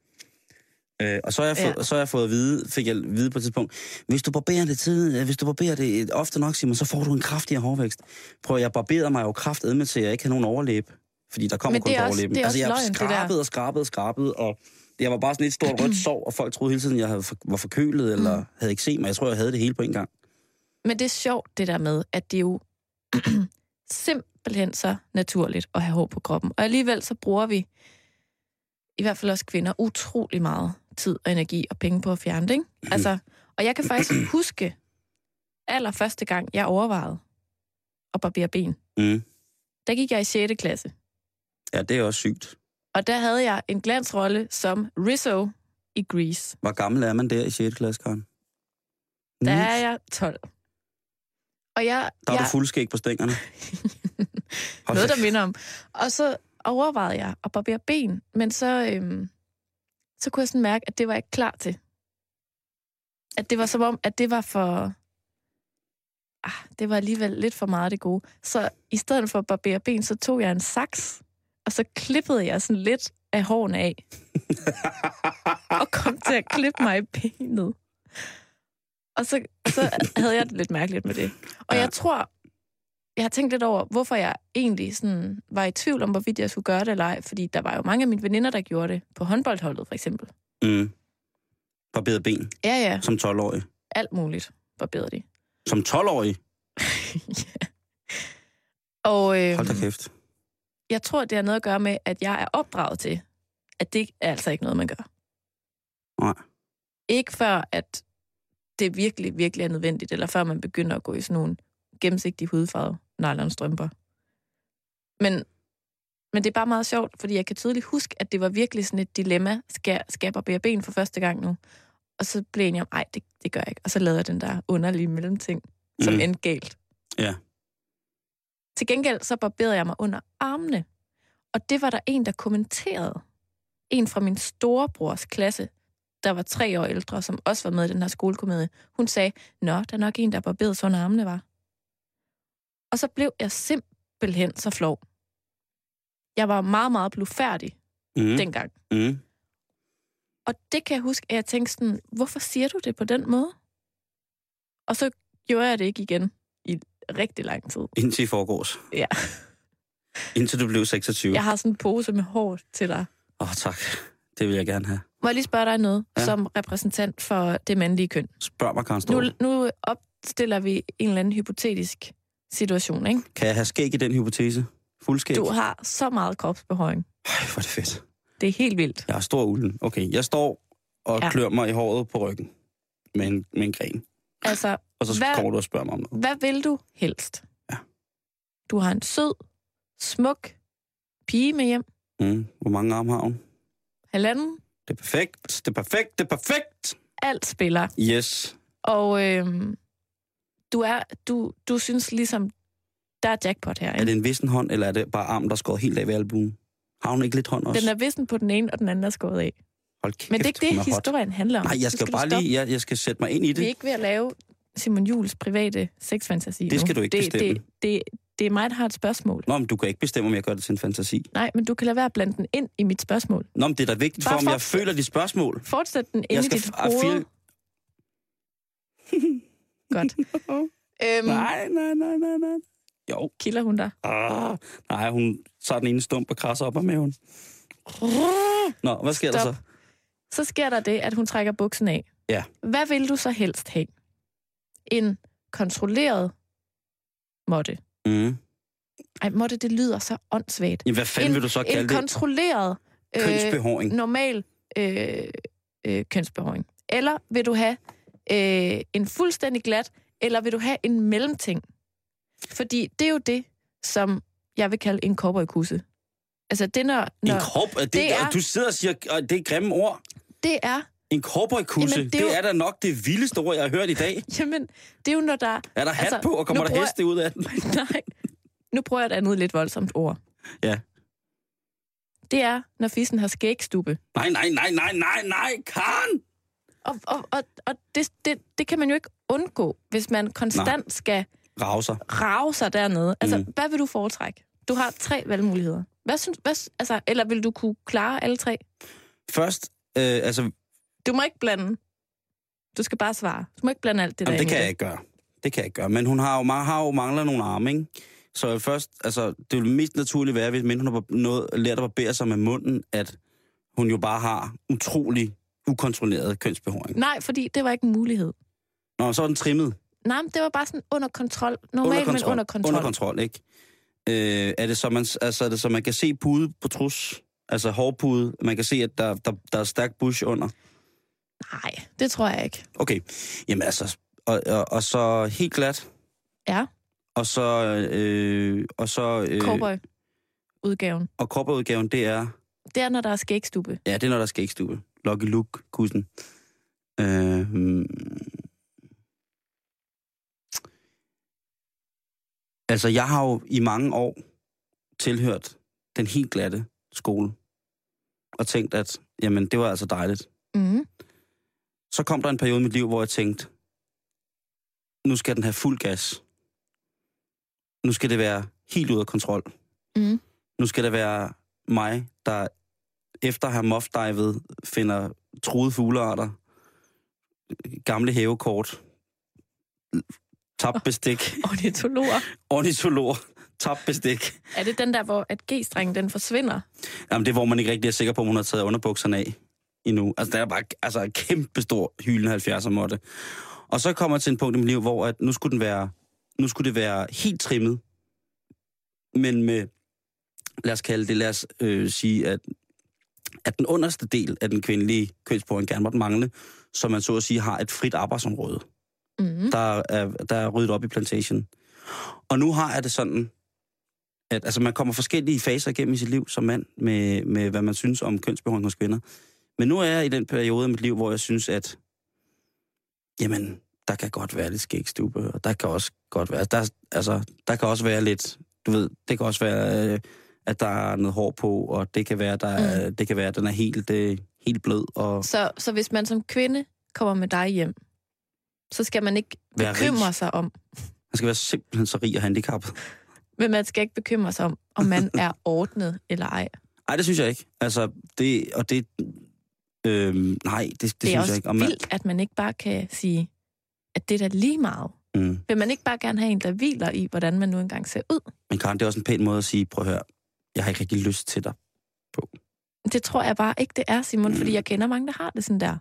Øh, og så har, jeg fået, Ja. så har jeg fået at vide, fik jeg at vide på et tidspunkt, hvis du barberer det tid, øh, hvis du barberer det ofte nok, Simon, så får du en kraftigere hårvækst. Prøv, jeg barberede mig jo kraftedme til, at jeg ikke har nogen overlæb. Fordi der kommer kun er overlæben. er altså, jeg løgn, der. skrabede og skrabede og skrabede, og jeg var bare sådan et stort rødt sår, og folk troede hele tiden, jeg havde for, var forkølet, eller Mm. havde ikke set mig. Jeg tror, jeg havde det hele på en gang. Men det er sjovt, det der med, at det er jo <clears throat> simpelthen så naturligt at have hår på kroppen. Og alligevel så bruger vi, i hvert fald også kvinder, utrolig meget tid og energi og penge på at fjerne det. Ikke? Altså, og jeg kan faktisk <clears throat> huske, allerførste gang, jeg overvejede at barbere ben. Mm. Der gik jeg i 6. klasse. Ja, det er også sygt. Og der havde jeg en glansrolle som Rizzo i Grease. Hvor gammel er man der i 6. klasse, Karen? Der er jeg 12. Og jeg, Der er jeg, du fuldskæg på stængerne. <laughs> Noget, der minder om. Og så overvejede jeg at barbere ben, men så, øhm, så kunne jeg sådan mærke, at det var jeg ikke klar til. At det var som om, at det var for... Ah, det var alligevel lidt for meget det gode. Så i stedet for at barbere ben, så tog jeg en saks, og så klippede jeg sådan lidt af hårene af. og kom til at klippe mig i benet. Og så, så havde jeg det lidt mærkeligt med det. Og Ja. jeg tror, jeg har tænkt lidt over, hvorfor jeg egentlig sådan var i tvivl om, hvorvidt jeg skulle gøre det eller ej. Fordi der var jo mange af mine veninder, der gjorde det. På håndboldholdet, for eksempel. Mm. Barberet ben Ja, ja. som 12-årig. Alt muligt barberede de. Som 12-årig? <laughs> Og øh, Hold da kæft. jeg tror, det har noget at gøre med, at jeg er opdraget til, at det er altså ikke noget, man gør. Nej. Ikke før, at det virkelig, virkelig er nødvendigt, eller før man begynder at gå i sådan nogle gennemsigtige hudfarve nylonstrømper. Men, men det er bare meget sjovt, fordi jeg kan tydeligt huske, at det var virkelig sådan et dilemma. Skal, skal jeg barbere ben for første gang nu? Og så blev jeg enig om, ej, det, det gør jeg ikke. Og så lavede jeg den der underlige mellemting, som mm. endte galt. Ja. Til gengæld så barberede jeg mig under armene. Og det var der en, der kommenterede. En fra min storebrors klasse, der var tre år ældre, som også var med i den her skolekomedie. Hun sagde, nå, der er nok en, der barberede sådan armene var. Og så blev jeg simpelthen så flov. Jeg var meget, meget blufærdig Mm. dengang. Mm. Og det kan jeg huske, at jeg tænkte sådan, hvorfor siger du det på den måde? Og så gjorde jeg det ikke igen i rigtig lang tid. Indtil i forgårs. Ja. <laughs> Indtil du blev 26. Jeg har sådan en pose med hår til dig. Åh, oh, tak. Det vil jeg gerne have. Må jeg lige spørge dig noget, Ja. som repræsentant for det mandlige køn? Spørg mig, Karen Nu, Ståhl. nu opstiller vi en eller anden hypotetisk situation, ikke? Kan jeg have skæg i den hypotese? Fuldskæg? Du har så meget kropsbehøring. Ej, hvor er det fedt. Det er helt vildt. Jeg har stor ulden. Okay, jeg står og ja. Klør mig i håret på ryggen med en, med en gren. Altså, Og så Hvad- kommer du og spørger mig om noget. hvad vil du helst? Ja. Du har en sød, smuk pige med hjem. Mm. Hvor mange arme har hun? Halvanden. Det er perfekt. Det er perfekt. Det er perfekt. Alt spiller. Yes. Og øhm, du, er, du, du synes ligesom, der er jackpot her, Er ikke? det en vissen hånd, eller er det bare armen, der er skåret helt af ved albuen? Har hun ikke lidt hånd også? Den er vissen på den ene, og den anden er skåret af. Hold kæft, Men det er ikke det, er hot. historien handler om. Nej, jeg skal du bare lige, jeg, jeg skal sætte mig ind i Vi er det. ikke ved at lave Simon Jules private sexfantasi Det skal nu. du ikke det, bestemme. Det, det, det er mig, der har et spørgsmål. Nå, men du kan ikke bestemme, om jeg gør det til en fantasi. Nej, men du kan lade være at blande den ind i mit spørgsmål. Nå, men det er da vigtigt Bare for, om jeg føler de spørgsmål. Fortsæt den Jeg ind i skal dit f- ah, hoved. <laughs> Godt. <laughs> øhm, Nej, nej, nej, nej, nej. Jo. Kilder hun dig? Ah, nej, hun tager den ene stump og krasser op af maven. Nå, hvad sker Stop. der så? Så sker der det, at hun trækker buksen af. Ja. Hvad vil du så helst have? En kontrolleret måtte. Mm. Ej, måtte, det lyder så åndssvagt. Jamen, hvad fanden en, vil du så en kalde det? kontrolleret øh, Kønsbehåring. normal øh, øh, kønsbehåring. Eller vil du have øh, en fuldstændig glat, eller vil du have en mellemting? Fordi det er jo det, som jeg vil kalde en cowboykusse. Altså det, når, når En krop? Det, det er-. Du sidder og siger, at det er grimme ord. det er, En cowboykusse, det, det er jo- er da nok det vildeste ord, jeg har hørt i dag. <laughs> jamen, det er jo når der... Er der hat Altså, på, og kommer der heste ud af den? <laughs> Nej, nu prøver jeg et andet lidt voldsomt ord. Ja. Det er, når fissen har skægstube. Nej, nej, nej, nej, nej, nej, Karen! Og, og, og, og det, det, det kan man jo ikke undgå, hvis man konstant Nej. skal Rauser. rave sig dernede. Altså, Mm. hvad vil du foretrække? Du har tre valgmuligheder. Hvad synes, hvad, altså, eller vil du kunne klare alle tre? Først, øh, altså, Du må ikke blande. Du skal bare svare. Du må ikke blande alt det jamen, der det kan jeg ikke gøre. Det kan jeg ikke gøre. Men hun har jo, har jo mangler nogle arme, ikke? Så først, altså, det vil mest naturligt være, hvis hun har noget, lært at barbere sig med munden, at hun jo bare har utrolig ukontrolleret kønsbehåring. Nej, fordi det var ikke en mulighed. Nå, så er den trimmet. Nej, men det var bare sådan under kontrol. Normalt, under kontrol. men under kontrol. Under kontrol, ikke? Øh, er det så, man, altså, er det så, man kan se pude på trus? Altså hårpude. Man kan se, at der, der, der er stærk bush under. Nej, det tror jeg ikke. Okay. Jamen altså, og, og, og så helt glat. Ja, Og så... Øh, og så øh, cowboy-udgaven. og kopperudgaven, det er... Det er, når der er skægstube. Ja, det er, når der skal ikke stube. Lucky Luke, kussen. Øh, altså, jeg har jo i mange år tilhørt den helt glatte skole. Og tænkt, at jamen, det var altså dejligt. Mm. Så kom der en periode i mit liv, hvor jeg tænkte, nu skal den have fuld gas. Nu skal det være helt ud af kontrol. Mm. Nu skal det være mig, der efter at have moffdivet finder truede fuglearter, gamle hævekort, tabt bestik, <laughs> Ornitologer. ornitolog, tabt bestik. Er det den der, hvor at G-strengen den forsvinder? Jamen, det er, hvor man ikke rigtig er sikker på, om hun har taget underbukserne af endnu. Altså, der er bare altså, en kæmpe stor hylende 70'er måtte. Og så kommer jeg til en punkt i mit liv, hvor at nu skulle den være, nu skulle det være helt trimmet, men med, lad os kalde det, lad os øh, sige, at, at den underste del af den kvindelige kønsborgen gerne måtte mangle, så man så at sige har et frit arbejdsområde. Mm. Der er, der er ryddet op i plantation. Og nu har jeg det sådan, at altså, man kommer forskellige faser igennem i sit liv som mand, med, med hvad man synes om kønsbehåring hos kvinder. Men nu er jeg i den periode af mit liv, hvor jeg synes, at jamen, der kan godt være lidt skægstube, og der kan også godt være, der, altså, der kan også være lidt, du ved, det kan også være, øh, at der er noget hår på, og det kan være, der er, det kan være at den er helt, øh, helt blød, og Så, så hvis man som kvinde kommer med dig hjem, så skal man ikke bekymre rig. sig om, man skal være simpelthen så rig og handicappet. men man skal ikke bekymre sig om, om man <laughs> er ordnet eller ej. Nej, det synes jeg ikke. Altså, det, og det, øhm, nej, det, det, det Det, er synes jeg ikke. Og man, vildt, at man ikke bare kan sige, at det er da lige meget. mm. Vil man ikke bare gerne have en, der hviler i, hvordan man nu engang ser ud? Men Karen, det er også en pæn måde at sige, prøv at høre, jeg har ikke rigtig lyst til dig. Det tror jeg bare ikke, det er, Simon, Mm. fordi jeg kender mange, der har det sådan der.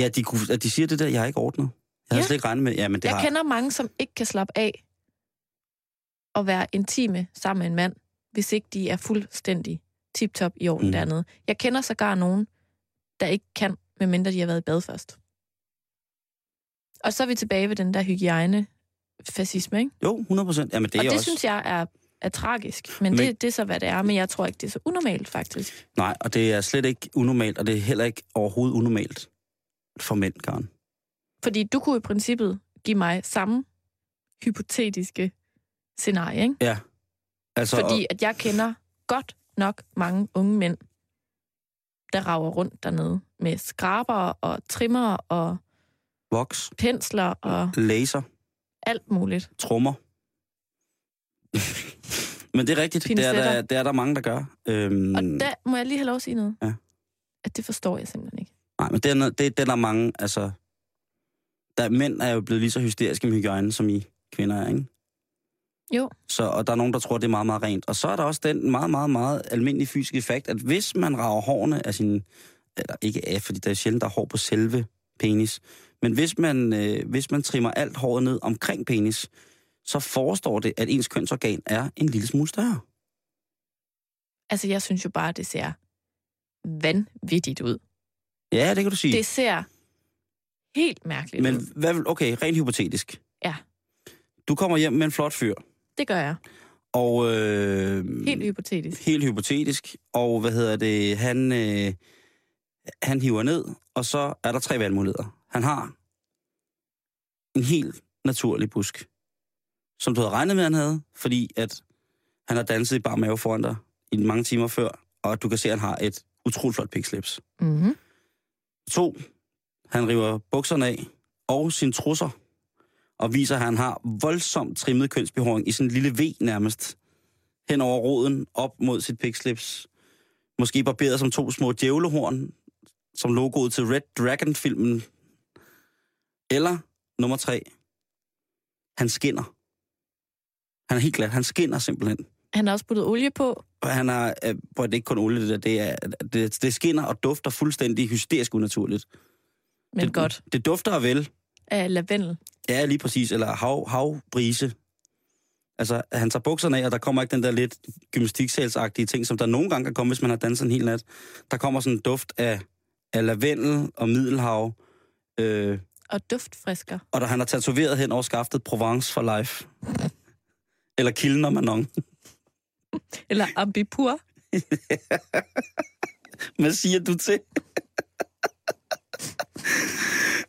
Ja, de, kunne, de siger det der, jeg har ikke ordnet. Jeg har Ja. slet ikke regnet med, ja, men det jeg har kender mange, som ikke kan slappe af og være intime sammen med en mand, hvis ikke de er fuldstændig tip-top i orden Mm. dernede. Jeg kender sågar nogen, der ikke kan, medmindre de har været i bad først. Og så er vi tilbage ved den der hygiejne fascisme, ikke? Jo, 100 procent. Jamen, det og er det også... synes jeg er, er tragisk. Men, Men- det, det er så, hvad det er. Men jeg tror ikke, det er så unormalt, faktisk. Nej, og det er slet ikke unormalt, og det er heller ikke overhovedet unormalt for mænd, Karen. Fordi du kunne i princippet give mig samme hypotetiske scenarie, ikke? Ja. Altså, Fordi at jeg kender godt nok mange unge mænd, der rager rundt dernede med skraber og trimmer og voks, pensler og laser, alt muligt. trommer. Men det er rigtigt, det er, der, det er der mange, der gør. Øhm, Og der må jeg lige have lov at sige noget. Ja. At det forstår jeg simpelthen ikke. Nej, men det er, det, det er der mange, altså... Der, mænd er jo blevet lige så hysteriske med hygiejne, som I kvinder er, ikke? Jo. Så, og der er nogen, der tror, det er meget, meget rent. Og så er der også den meget, meget, meget almindelige fysiske effekt, at hvis man rager hårene af sin... Eller ikke af, fordi der er sjældent, der er hår på selve penis. Men hvis man, øh, hvis man trimmer alt håret ned omkring penis, så forestår det, at ens kønsorgan er en lille smule større. Altså, jeg synes jo bare, det ser vanvittigt ud. Ja, det kan du sige. Det ser helt mærkeligt Men ud. hvad, okay, rent hypotetisk. Ja. Du kommer hjem med en flot fyr, Det gør jeg. og... Øh, Helt hypotetisk. helt hypotetisk, og hvad hedder det, han, øh, han hiver ned, og så er der tre valgmuligheder. Han har en helt naturlig busk, som du havde regnet med, han havde, fordi at han har danset i bar mave foran dig i mange timer før, og du kan se, at han har et utroligt flot pikslips. Mm-hmm. To, han river bukserne af og sine trusser, og viser, at han har voldsomt trimmet kønsbehåring i sådan en lille V nærmest, hen over roden, op mod sit pikslips. Måske barberet som to små djævlehorn, som logoet til Red Dragon-filmen. Eller, nummer tre, han skinner. Han er helt glat. Han skinner simpelthen. Han har også puttet olie på. Og han har, øh, prøv, det er ikke kun olie, det der, det, er, det, det skinner og dufter fuldstændig hysterisk unaturligt. Men det, godt. Det dufter vel. Af lavendel. Ja, lige præcis. Eller hav, havbrise. Altså, han tager bukserne af, og der kommer ikke den der lidt gymnastiksalsagtige ting, som der nogle gange kan komme, hvis man har danset en hel nat. Der kommer sådan en duft af, af lavendel og middelhav, øh, Og duftfrisker. og der han har tatoveret hen over skaftet Provence for life. Eller Kilden og Manon. Eller ambipur. <laughs> Hvad siger du til?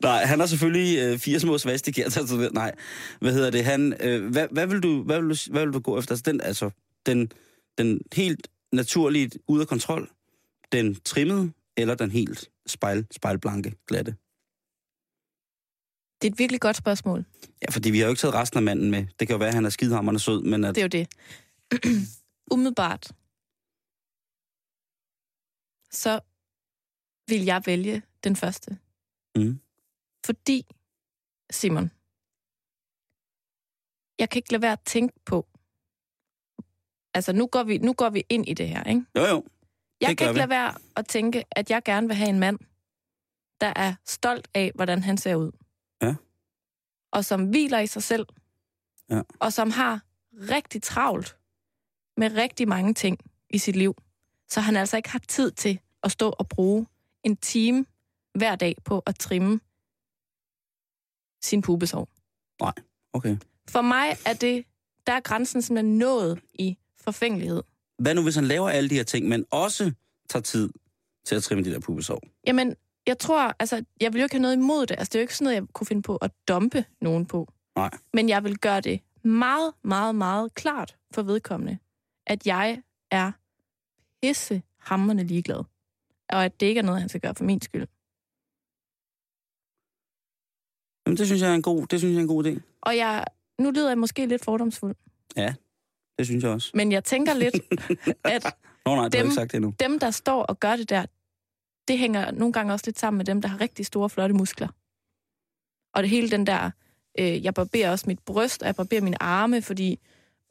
Nej, han har selvfølgelig øh, fire små svastikær tatoveret. Nej, hvad hedder det? Han, øh, hvad, hvad, vil du, hvad, vil du, hvad vil du gå efter? Altså, den, altså, den, den helt naturligt ud af kontrol, den trimmede, eller den helt spejl, spejlblanke, glatte? Det er et virkelig godt spørgsmål. Ja, fordi vi har jo ikke taget resten af manden med. Det kan jo være, at han er skidehammerende sød, men at, Det er jo det. <clears throat> Umiddelbart. Så vil jeg vælge den første. Mm. Fordi, Simon, jeg kan ikke lade være at tænke på, altså nu går vi, nu går vi ind i det her, ikke? jo jo, Jeg Det kan gør ikke vi. lade være at tænke, at jeg gerne vil have en mand, der er stolt af, hvordan han ser ud. Ja. Og som hviler i sig selv. Ja. Og som har rigtig travlt med rigtig mange ting i sit liv. Så han altså ikke har tid til at stå og bruge en time hver dag på at trimme sin pubesår. okay. For mig er det, der er grænsen simpelthen nået i forfængelighed. Hvad nu, hvis han laver alle de her ting, men også tager tid til at trimme de der pubesår? Jamen, jeg tror, altså, jeg vil jo ikke have noget imod det. Altså, det er jo ikke sådan noget, jeg kunne finde på at dumpe nogen på. Nej. Men jeg vil gøre det meget, meget, meget klart for vedkommende, at jeg er pisse hammerne ligeglad. Og at det ikke er noget, han skal gøre for min skyld. Jamen, det synes jeg er en god, det synes jeg er en god idé. Og jeg, nu lyder jeg måske lidt fordomsfuld, Det synes jeg også. men jeg tænker lidt, <laughs> at Nå nej, har Dem- ikke sagt det endnu. dem, der står og gør det der, det hænger nogle gange også lidt sammen med dem, der har rigtig store, flotte muskler. Og det hele den der, øh, jeg barberer også mit bryst, og jeg barberer mine arme, fordi,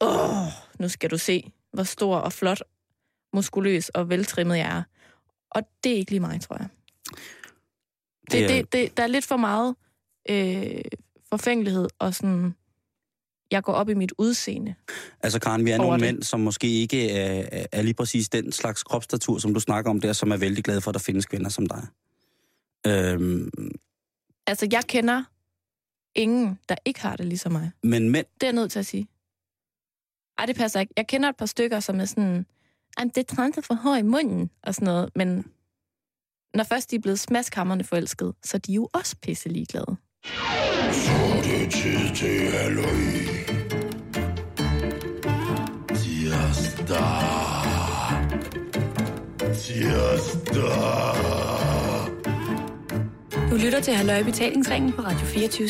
åh, nu skal du se, hvor stor og flot, muskuløs og veltrimmet jeg er. Og det er ikke lige mig, tror jeg. Det, Det det, det, der er lidt for meget øh, forfængelighed og sådan, jeg går op i mit udseende. Altså, Karen, vi er nogle det. mænd, som måske ikke er, er- er lige præcis den slags kropsstatur, som du snakker om der, som er vældig glade for, at der findes kvinder som dig. Øhm, Altså, jeg kender ingen, der ikke har det ligesom mig. men mænd, Det er jeg nødt til at sige. Ej, det passer ikke. Jeg kender et par stykker, som er sådan, "Ej, det er at få hår i munden, og sådan noget. Men når først de er blevet smaskhammerne forelsket, så er de jo også pisse ligeglade. Så er det tid til halløj. Tirsdag. Tirsdag. Du lytter til Halløj i betalingsringen på Radio 24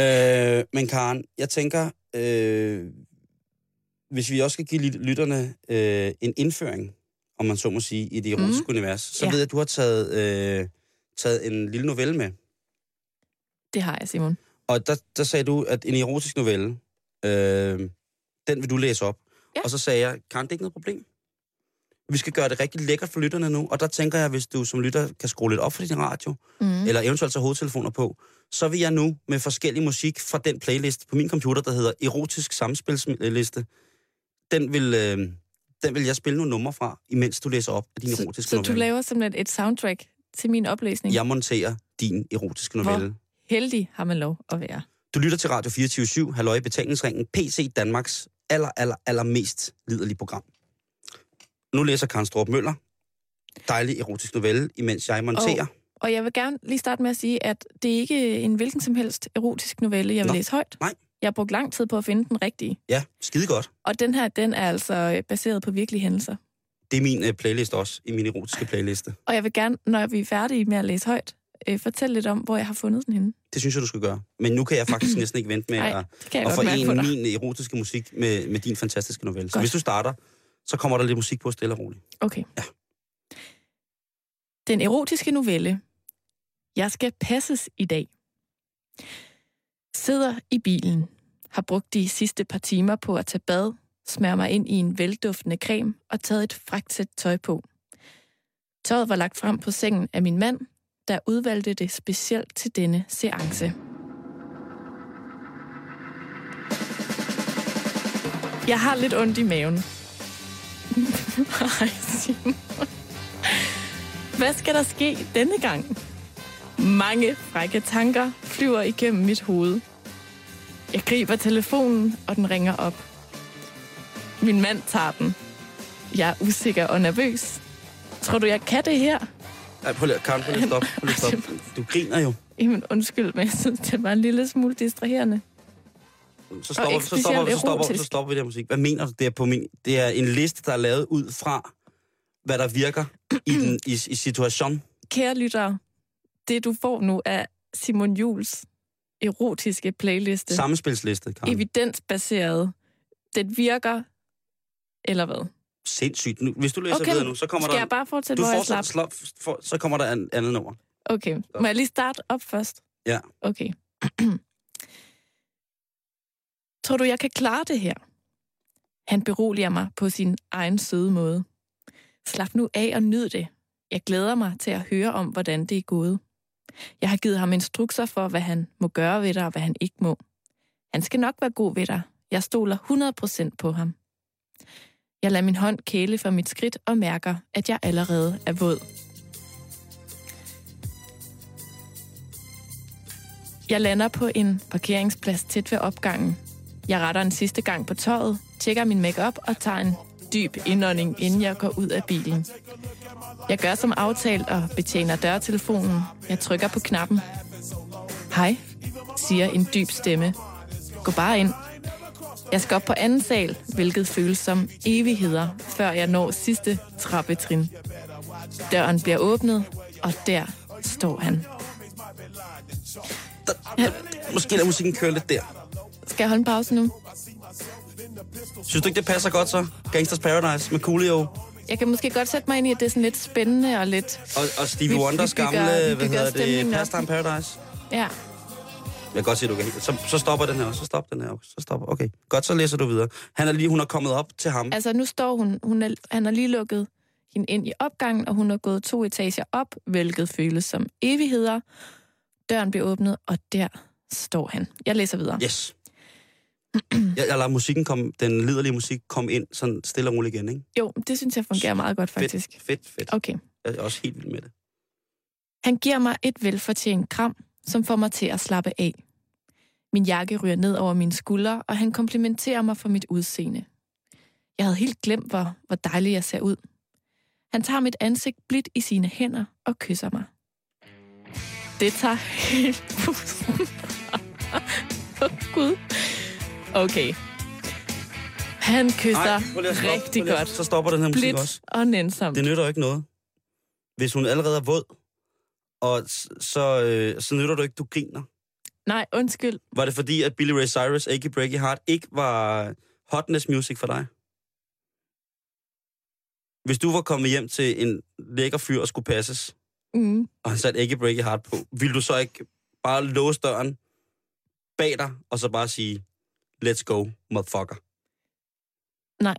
Øh, men Karen, jeg tænker, øh, hvis vi også skal give ly- lytterne øh, en indføring, om man så må sige, i det erotiske mm. univers, så Ja. ved jeg, at du har taget, øh, taget en lille novelle med. Det har jeg, Simon. Og der, der sagde du, at en erotisk novelle, øh, den vil du læse op. Ja. Og så sagde jeg, Karen, det ikke noget problem. Vi skal gøre det rigtig lækkert for lytterne nu, og der tænker jeg, hvis du som lytter kan skrue lidt op for din radio, Mm. eller eventuelt tage hovedtelefoner på, så vil jeg nu med forskellig musik fra den playlist på min computer, der hedder Erotisk Samspilsliste, den vil, øh, den vil jeg spille nogle numre fra, imens du læser op af din Så, erotiske så du novelle. laver simpelthen et soundtrack til min oplæsning. Jeg monterer din erotiske Hvor? Heldig har man lov at være. Du lytter til Radio 24 Halløj i betalingsringen, PC Danmarks aller, aller, aller mest liderlige program. Nu læser Karen Strup Møller. Dejlig erotisk novelle, imens jeg monterer. Og jeg vil gerne lige starte med at sige, at det er ikke en hvilken som helst erotisk novelle, jeg vil Nå, læse højt. nej. Jeg har brugt lang tid på at finde den rigtige. Ja, skide godt. Og den her, den er altså øh, baseret på virkelige hændelser. Det er min uh, playlist også, i min erotiske playliste. Og jeg vil gerne, når vi er færdige med at læse højt, øh, fortælle lidt om, hvor jeg har fundet den henne. Det synes jeg, du skal gøre. Men nu kan jeg faktisk <clears throat> næsten ikke vente med Nej, at, at forene min erotiske musik med, med din fantastiske novelle. Så Godt. hvis du starter, så kommer der lidt musik på stille og roligt. Okay. Ja. Den erotiske novelle. Jeg skal passes i dag. Sidder i bilen. Har brugt de sidste par timer på at tage bad, smøre mig ind i en velduftende creme og taget et fragt sæt tøj på. Tøjet var lagt frem på sengen af min mand der udvalgte det specielt til denne seance. Jeg har lidt ondt i maven. <laughs> Simon. Hvad skal der ske denne gang? Mange frække tanker flyver igennem mit hoved. Jeg griber telefonen, og den ringer op. Min mand tager den. Jeg er usikker og nervøs. Tror du, jeg kan det her? Nej, prøv lige, Karen, prøv lige at stoppe. Prøv lige at stoppe. <laughs> Du griner jo. Jamen, undskyld, men jeg synes, det var en lille smule distraherende. Så stopper, så, stopper, så, stopper, så stopper vi det her musik. Hvad mener du? Det er, på min, det er en liste, der er lavet ud fra, hvad der virker i, den, i, i situation. Kære lyttere, det du får nu er Simon Jules erotiske playliste. Sammenspilsliste, Karen. Evidensbaseret. Den virker, eller hvad? Sindssygt. Nu, hvis du læser Okay, videre nu, så kommer Skal der... jeg bare fortsætte, du hvor jeg slap? slap, for, så kommer der en andet nummer. Okay, må jeg lige starte op først? Ja. Okay. <clears throat> Tror du, jeg kan klare det her? Han beroliger mig på sin egen søde måde. Slap nu af og nyd det. Jeg glæder mig til at høre om, hvordan det er gået. Jeg har givet ham instrukser for, hvad han må gøre ved dig, og hvad han ikke må. Han skal nok være god ved dig. Jeg stoler 100% på ham. Jeg lader min hånd kæle for mit skridt og mærker, at jeg allerede er våd. Jeg lander på en parkeringsplads tæt ved opgangen. Jeg retter en sidste gang på tøjet, tjekker min makeup og tager en dyb indånding, inden jeg går ud af bilen. Jeg gør som aftalt og betjener dørtelefonen. Jeg trykker på knappen. Hej, siger en dyb stemme. Gå bare ind. Jeg skal op på anden sal, hvilket føles som evigheder, før jeg når sidste trappetrin. Døren bliver åbnet, og der står han. Måske lader musikken køre lidt der. Skal jeg holde en pause nu? Synes du ikke, det passer godt så? Gangsters Paradise med Coolio Jeg kan måske godt sætte mig ind i, at det er sådan lidt spændende og lidt... og, og Stevie Vi- vi Wonders gamle, vi hvad bygger hedder det. Pastime Paradise. Ja, Jeg kan godt se, du kan. Så, så stopper den her. Så stop den her. Så stopper. Okay. Godt, så læser du videre. Han er lige, hun er kommet op til ham. altså nu står hun, hun er, han har lige lukket hende ind i opgangen, og hun er gået to etager op, hvilket føles som evigheder. Døren bliver åbnet, og der står han. Jeg læser videre. Yes. <clears throat> Jeg, jeg lader musikken komme, den liderlige musik komme ind sådan stille og roligt igen, ikke? Jo, det synes jeg fungerer meget godt, faktisk. Fedt, fedt, fedt. Okay. Jeg er også helt vild med det. Han giver mig et velfortjent kram, som får mig til at slappe af. Min jakke ryger ned over mine skuldre, og han komplimenterer mig for mit udseende. Jeg havde helt glemt, hvor, hvor dejlig jeg ser ud. Han tager mit ansigt blidt i sine hænder og kysser mig. Det tager helt <laughs> pusten. Gud. Okay. Han kysser Ej, stoppe. rigtig lige godt. Så stopper den her musik Blidt også. og nænsomt. Det nytter jo ikke noget. Hvis hun allerede er våd, og så, øh, så nytter du ikke, du griner. Nej, undskyld. Var det fordi, at Billy Ray Cyrus, Achy Breaky Heart, ikke var hotness music for dig? Hvis du var kommet hjem til en lækker fyr og skulle passes, Mm. og han satte Achy Breaky Heart på, ville du så ikke bare låse døren bag dig, og så bare sige, let's go, motherfucker. Nej.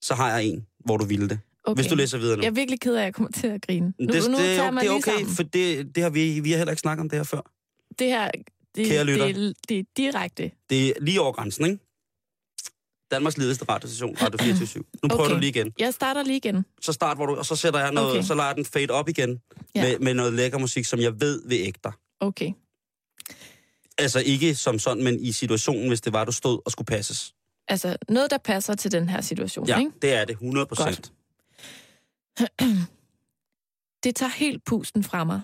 Så har jeg en, hvor du ville det. Okay. Hvis du læser videre nu. Jeg er virkelig ked af, at jeg kommer til at grine. Nu, det, nu det, tager er, mig det er okay, sammen. for det, det har vi, vi har heller ikke snakket om det her før. Det her, det, Kære lytter. det, er- det er direkte. Det er lige over grænsen, ikke? Danmarks ledigste radiostation, Radio 24 Nu prøver Okay. du lige igen. Jeg starter lige igen. Så start, hvor du, og så sætter jeg noget, Okay. så lader den fade op igen Ja. med, med noget lækker musik, som jeg ved vil ægte dig. Okay. Altså ikke som sådan, men i situationen, hvis det var, du stod og skulle passes. Altså, noget, der passer til den her situation, Ja, ikke? det er det, 100 procent. <clears throat> Det tager helt pusten fra mig.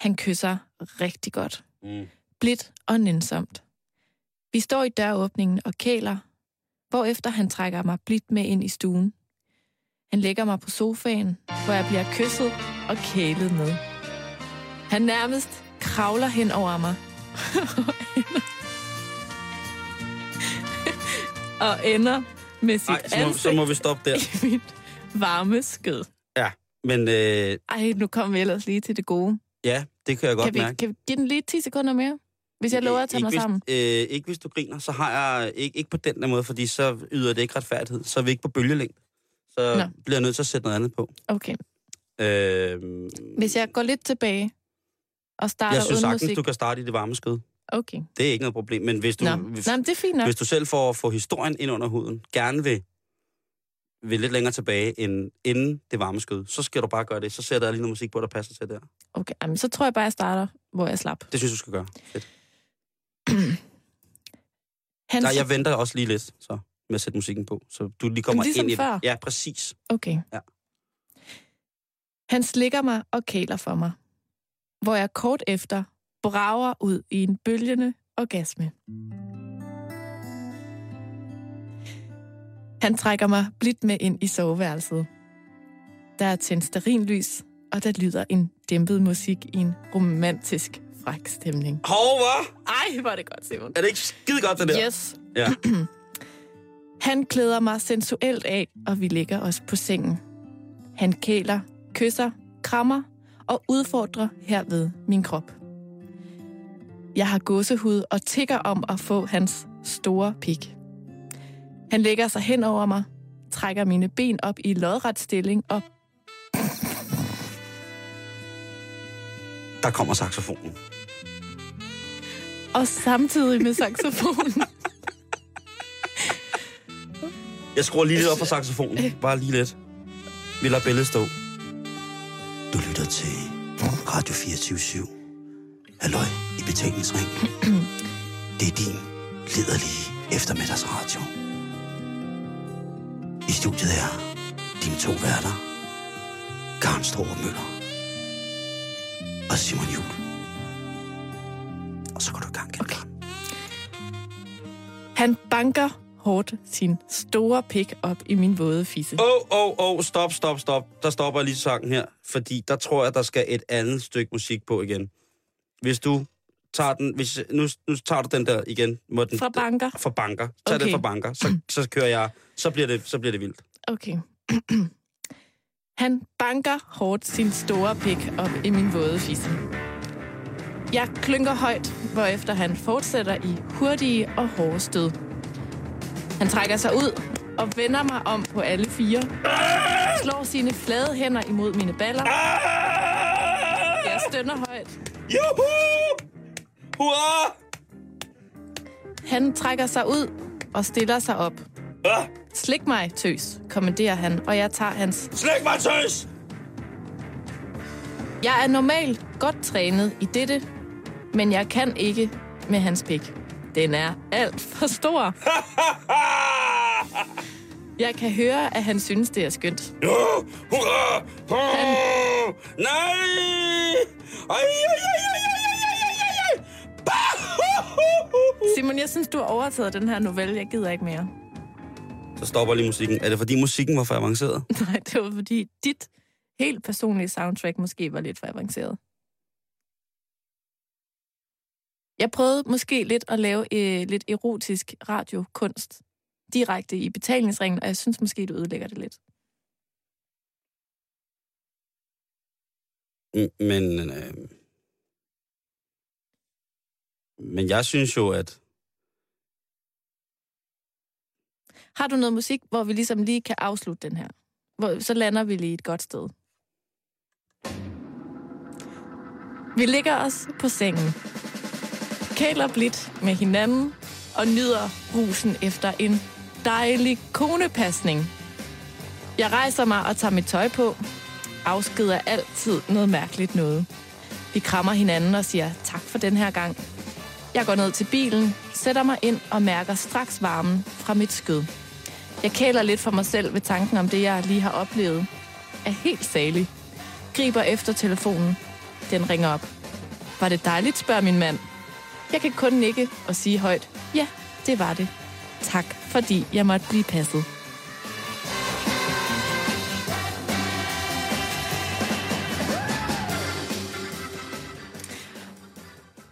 Han kysser rigtig godt. Mm. Blidt og nænsomt. Vi står i døråbningen og kæler, hvorefter han trækker mig blidt med ind i stuen. Han lægger mig på sofaen, hvor jeg bliver kysset og kælet med. Han nærmest kravler hen over mig. <laughs> og ender med sit Ej, så må, ansigt så må vi stoppe der. i mit varme skød. Men øh, Ej, nu kommer vi ellers lige til det gode. ja, det kan jeg godt Kan vi, mærke. kan vi give den lige 10 sekunder mere? Hvis jeg lover at tage ikke mig hvis, sammen. Øh, ikke hvis du griner, så har jeg ikke, ikke på den der måde, fordi så yder det ikke retfærdighed. Så er vi ikke på bølgelængde. Så Nå. bliver jeg nødt til at sætte noget andet på. Okay. Øh, Hvis jeg går lidt tilbage og starter jeg synes uden sagtens, musik. du kan starte i det varme skød. Okay. Det er ikke noget problem. Men hvis du, Nå. hvis, Nå, men det er fint nok. hvis du selv får, får historien ind under huden, gerne vil, vil lidt længere tilbage end inden det varme skød, så skal du bare gøre det. Så sætter jeg lige noget musik på, der passer til der. Okay, jamen, så tror jeg bare, jeg starter, hvor jeg slap. Det synes du skal gøre. Fedt. <clears throat> Nej, jeg venter også lige lidt så, med at sætte musikken på, så du lige kommer ligesom ind i før? det. Ja, præcis. Okay. Ja. Han slikker mig og kæler for mig, hvor jeg kort efter brager ud i en bølgende orgasme. Han trækker mig blidt med ind i soveværelset. Der er tændt stearinlys, og der lyder en dæmpet musik i en romantisk fræk stemning. Hov, hvad? Ej, var det godt, Simon. Er det ikke skide godt, det der? Yes. Ja. <clears throat> Han klæder mig sensuelt af, og vi lægger os på sengen. Han kæler, kysser, krammer og udfordrer herved min krop. Jeg har gåsehud og tigger om at få hans store pik. Han lægger sig hen over mig, trækker mine ben op i lodret stilling og Der kommer saxofonen. og samtidig med saxofonen Jeg skruer lige lidt op for saxofonen. Bare lige lidt. Vi lader billedet stå. Du lytter til Radio 24 Halløj i betalingsring. <clears throat> Det er din liderlige eftermiddagsradio. I studiet er dine to værter, Karen Strohrup Møller og Simon Jul. Og så går du i gang, okay. Han banker hårdt sin store pik op i min våde fisse. Åh, åh, åh, stop, stop, stop. Der stopper lige sangen her, fordi der tror jeg, der skal et andet stykke musik på igen. Hvis du tager den, hvis, nu, nu tager du den der igen. Må den, Fra banker. Fra banker. Tag Okay. den fra banker, så, så kører jeg, så bliver det, så bliver det vildt. Okay. <clears throat> Han banker hårdt sin store pik op i min våde fisse. Jeg klynker højt, hvorefter han fortsætter i hurtige og hårde stød. Han trækker sig ud og vender mig om på alle fire. Slår sine flade hænder imod mine baller. Jeg stønner højt. Juhu! Hurra! Han trækker sig ud og stiller sig op. Ah! Slik mig, tøs, kommanderer han, og jeg tager hans... Slik mig, tøs! Jeg er normalt godt trænet i dette, men jeg kan ikke med hans pik. Den er alt for stor. <laughs> Jeg kan høre, at han synes, det er skønt. Ja, hurra! Han... Nej! Ej, ej, ej, ej, ej. <laughs> Simon, jeg synes, du har overtaget den her novelle. Jeg gider ikke mere. Så stopper lige musikken. Er det fordi musikken var for avanceret? <laughs> Nej, det var fordi dit helt personlige soundtrack måske var lidt for avanceret. Jeg prøvede måske lidt at lave øh, lidt erotisk radiokunst direkte i betalingsringen, og jeg synes måske, du ødelægger det lidt. M- Men, øh, men jeg synes jo, at Har du noget musik, hvor vi ligesom lige kan afslutte den her? Hvor, så lander vi lige et godt sted. Vi ligger os på sengen. Kæler blidt med hinanden og nyder rusen efter en dejlig konepasning. Jeg rejser mig og tager mit tøj på. Afskeder altid noget mærkeligt noget. Vi krammer hinanden og siger tak for den her gang. Jeg går ned til bilen, sætter mig ind og mærker straks varmen fra mit skød. Jeg kæler lidt for mig selv ved tanken om det, jeg lige har oplevet. Er helt salig. Griber efter telefonen. Den ringer op. Var det dejligt, spørger min mand. Jeg kan kun nikke og sige højt, ja, det var det. Tak, fordi jeg måtte blive passet.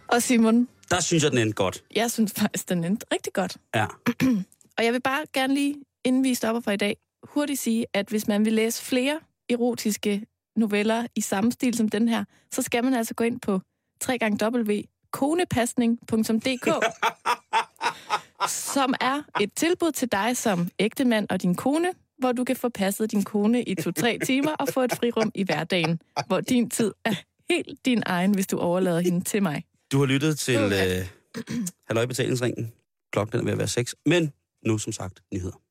Og Simon, der synes jeg, den endte godt. jeg synes faktisk, den endte rigtig godt. Ja. <clears throat> Og jeg vil bare gerne lige, inden vi stopper for i dag, hurtigt sige, at hvis man vil læse flere erotiske noveller i samme stil som den her, så skal man altså gå ind på www.konepasning.dk <laughs> som er et tilbud til dig som ægtemand og din kone, hvor du kan få passet din kone i to-tre <laughs> timer og få et frirum i hverdagen, hvor din tid er helt din egen, hvis du overlader hende til mig. Du har lyttet til Okay. øh, <clears throat> Halløj Betalingsringen. Klokken er ved at være 6. Men nu som sagt nyheder.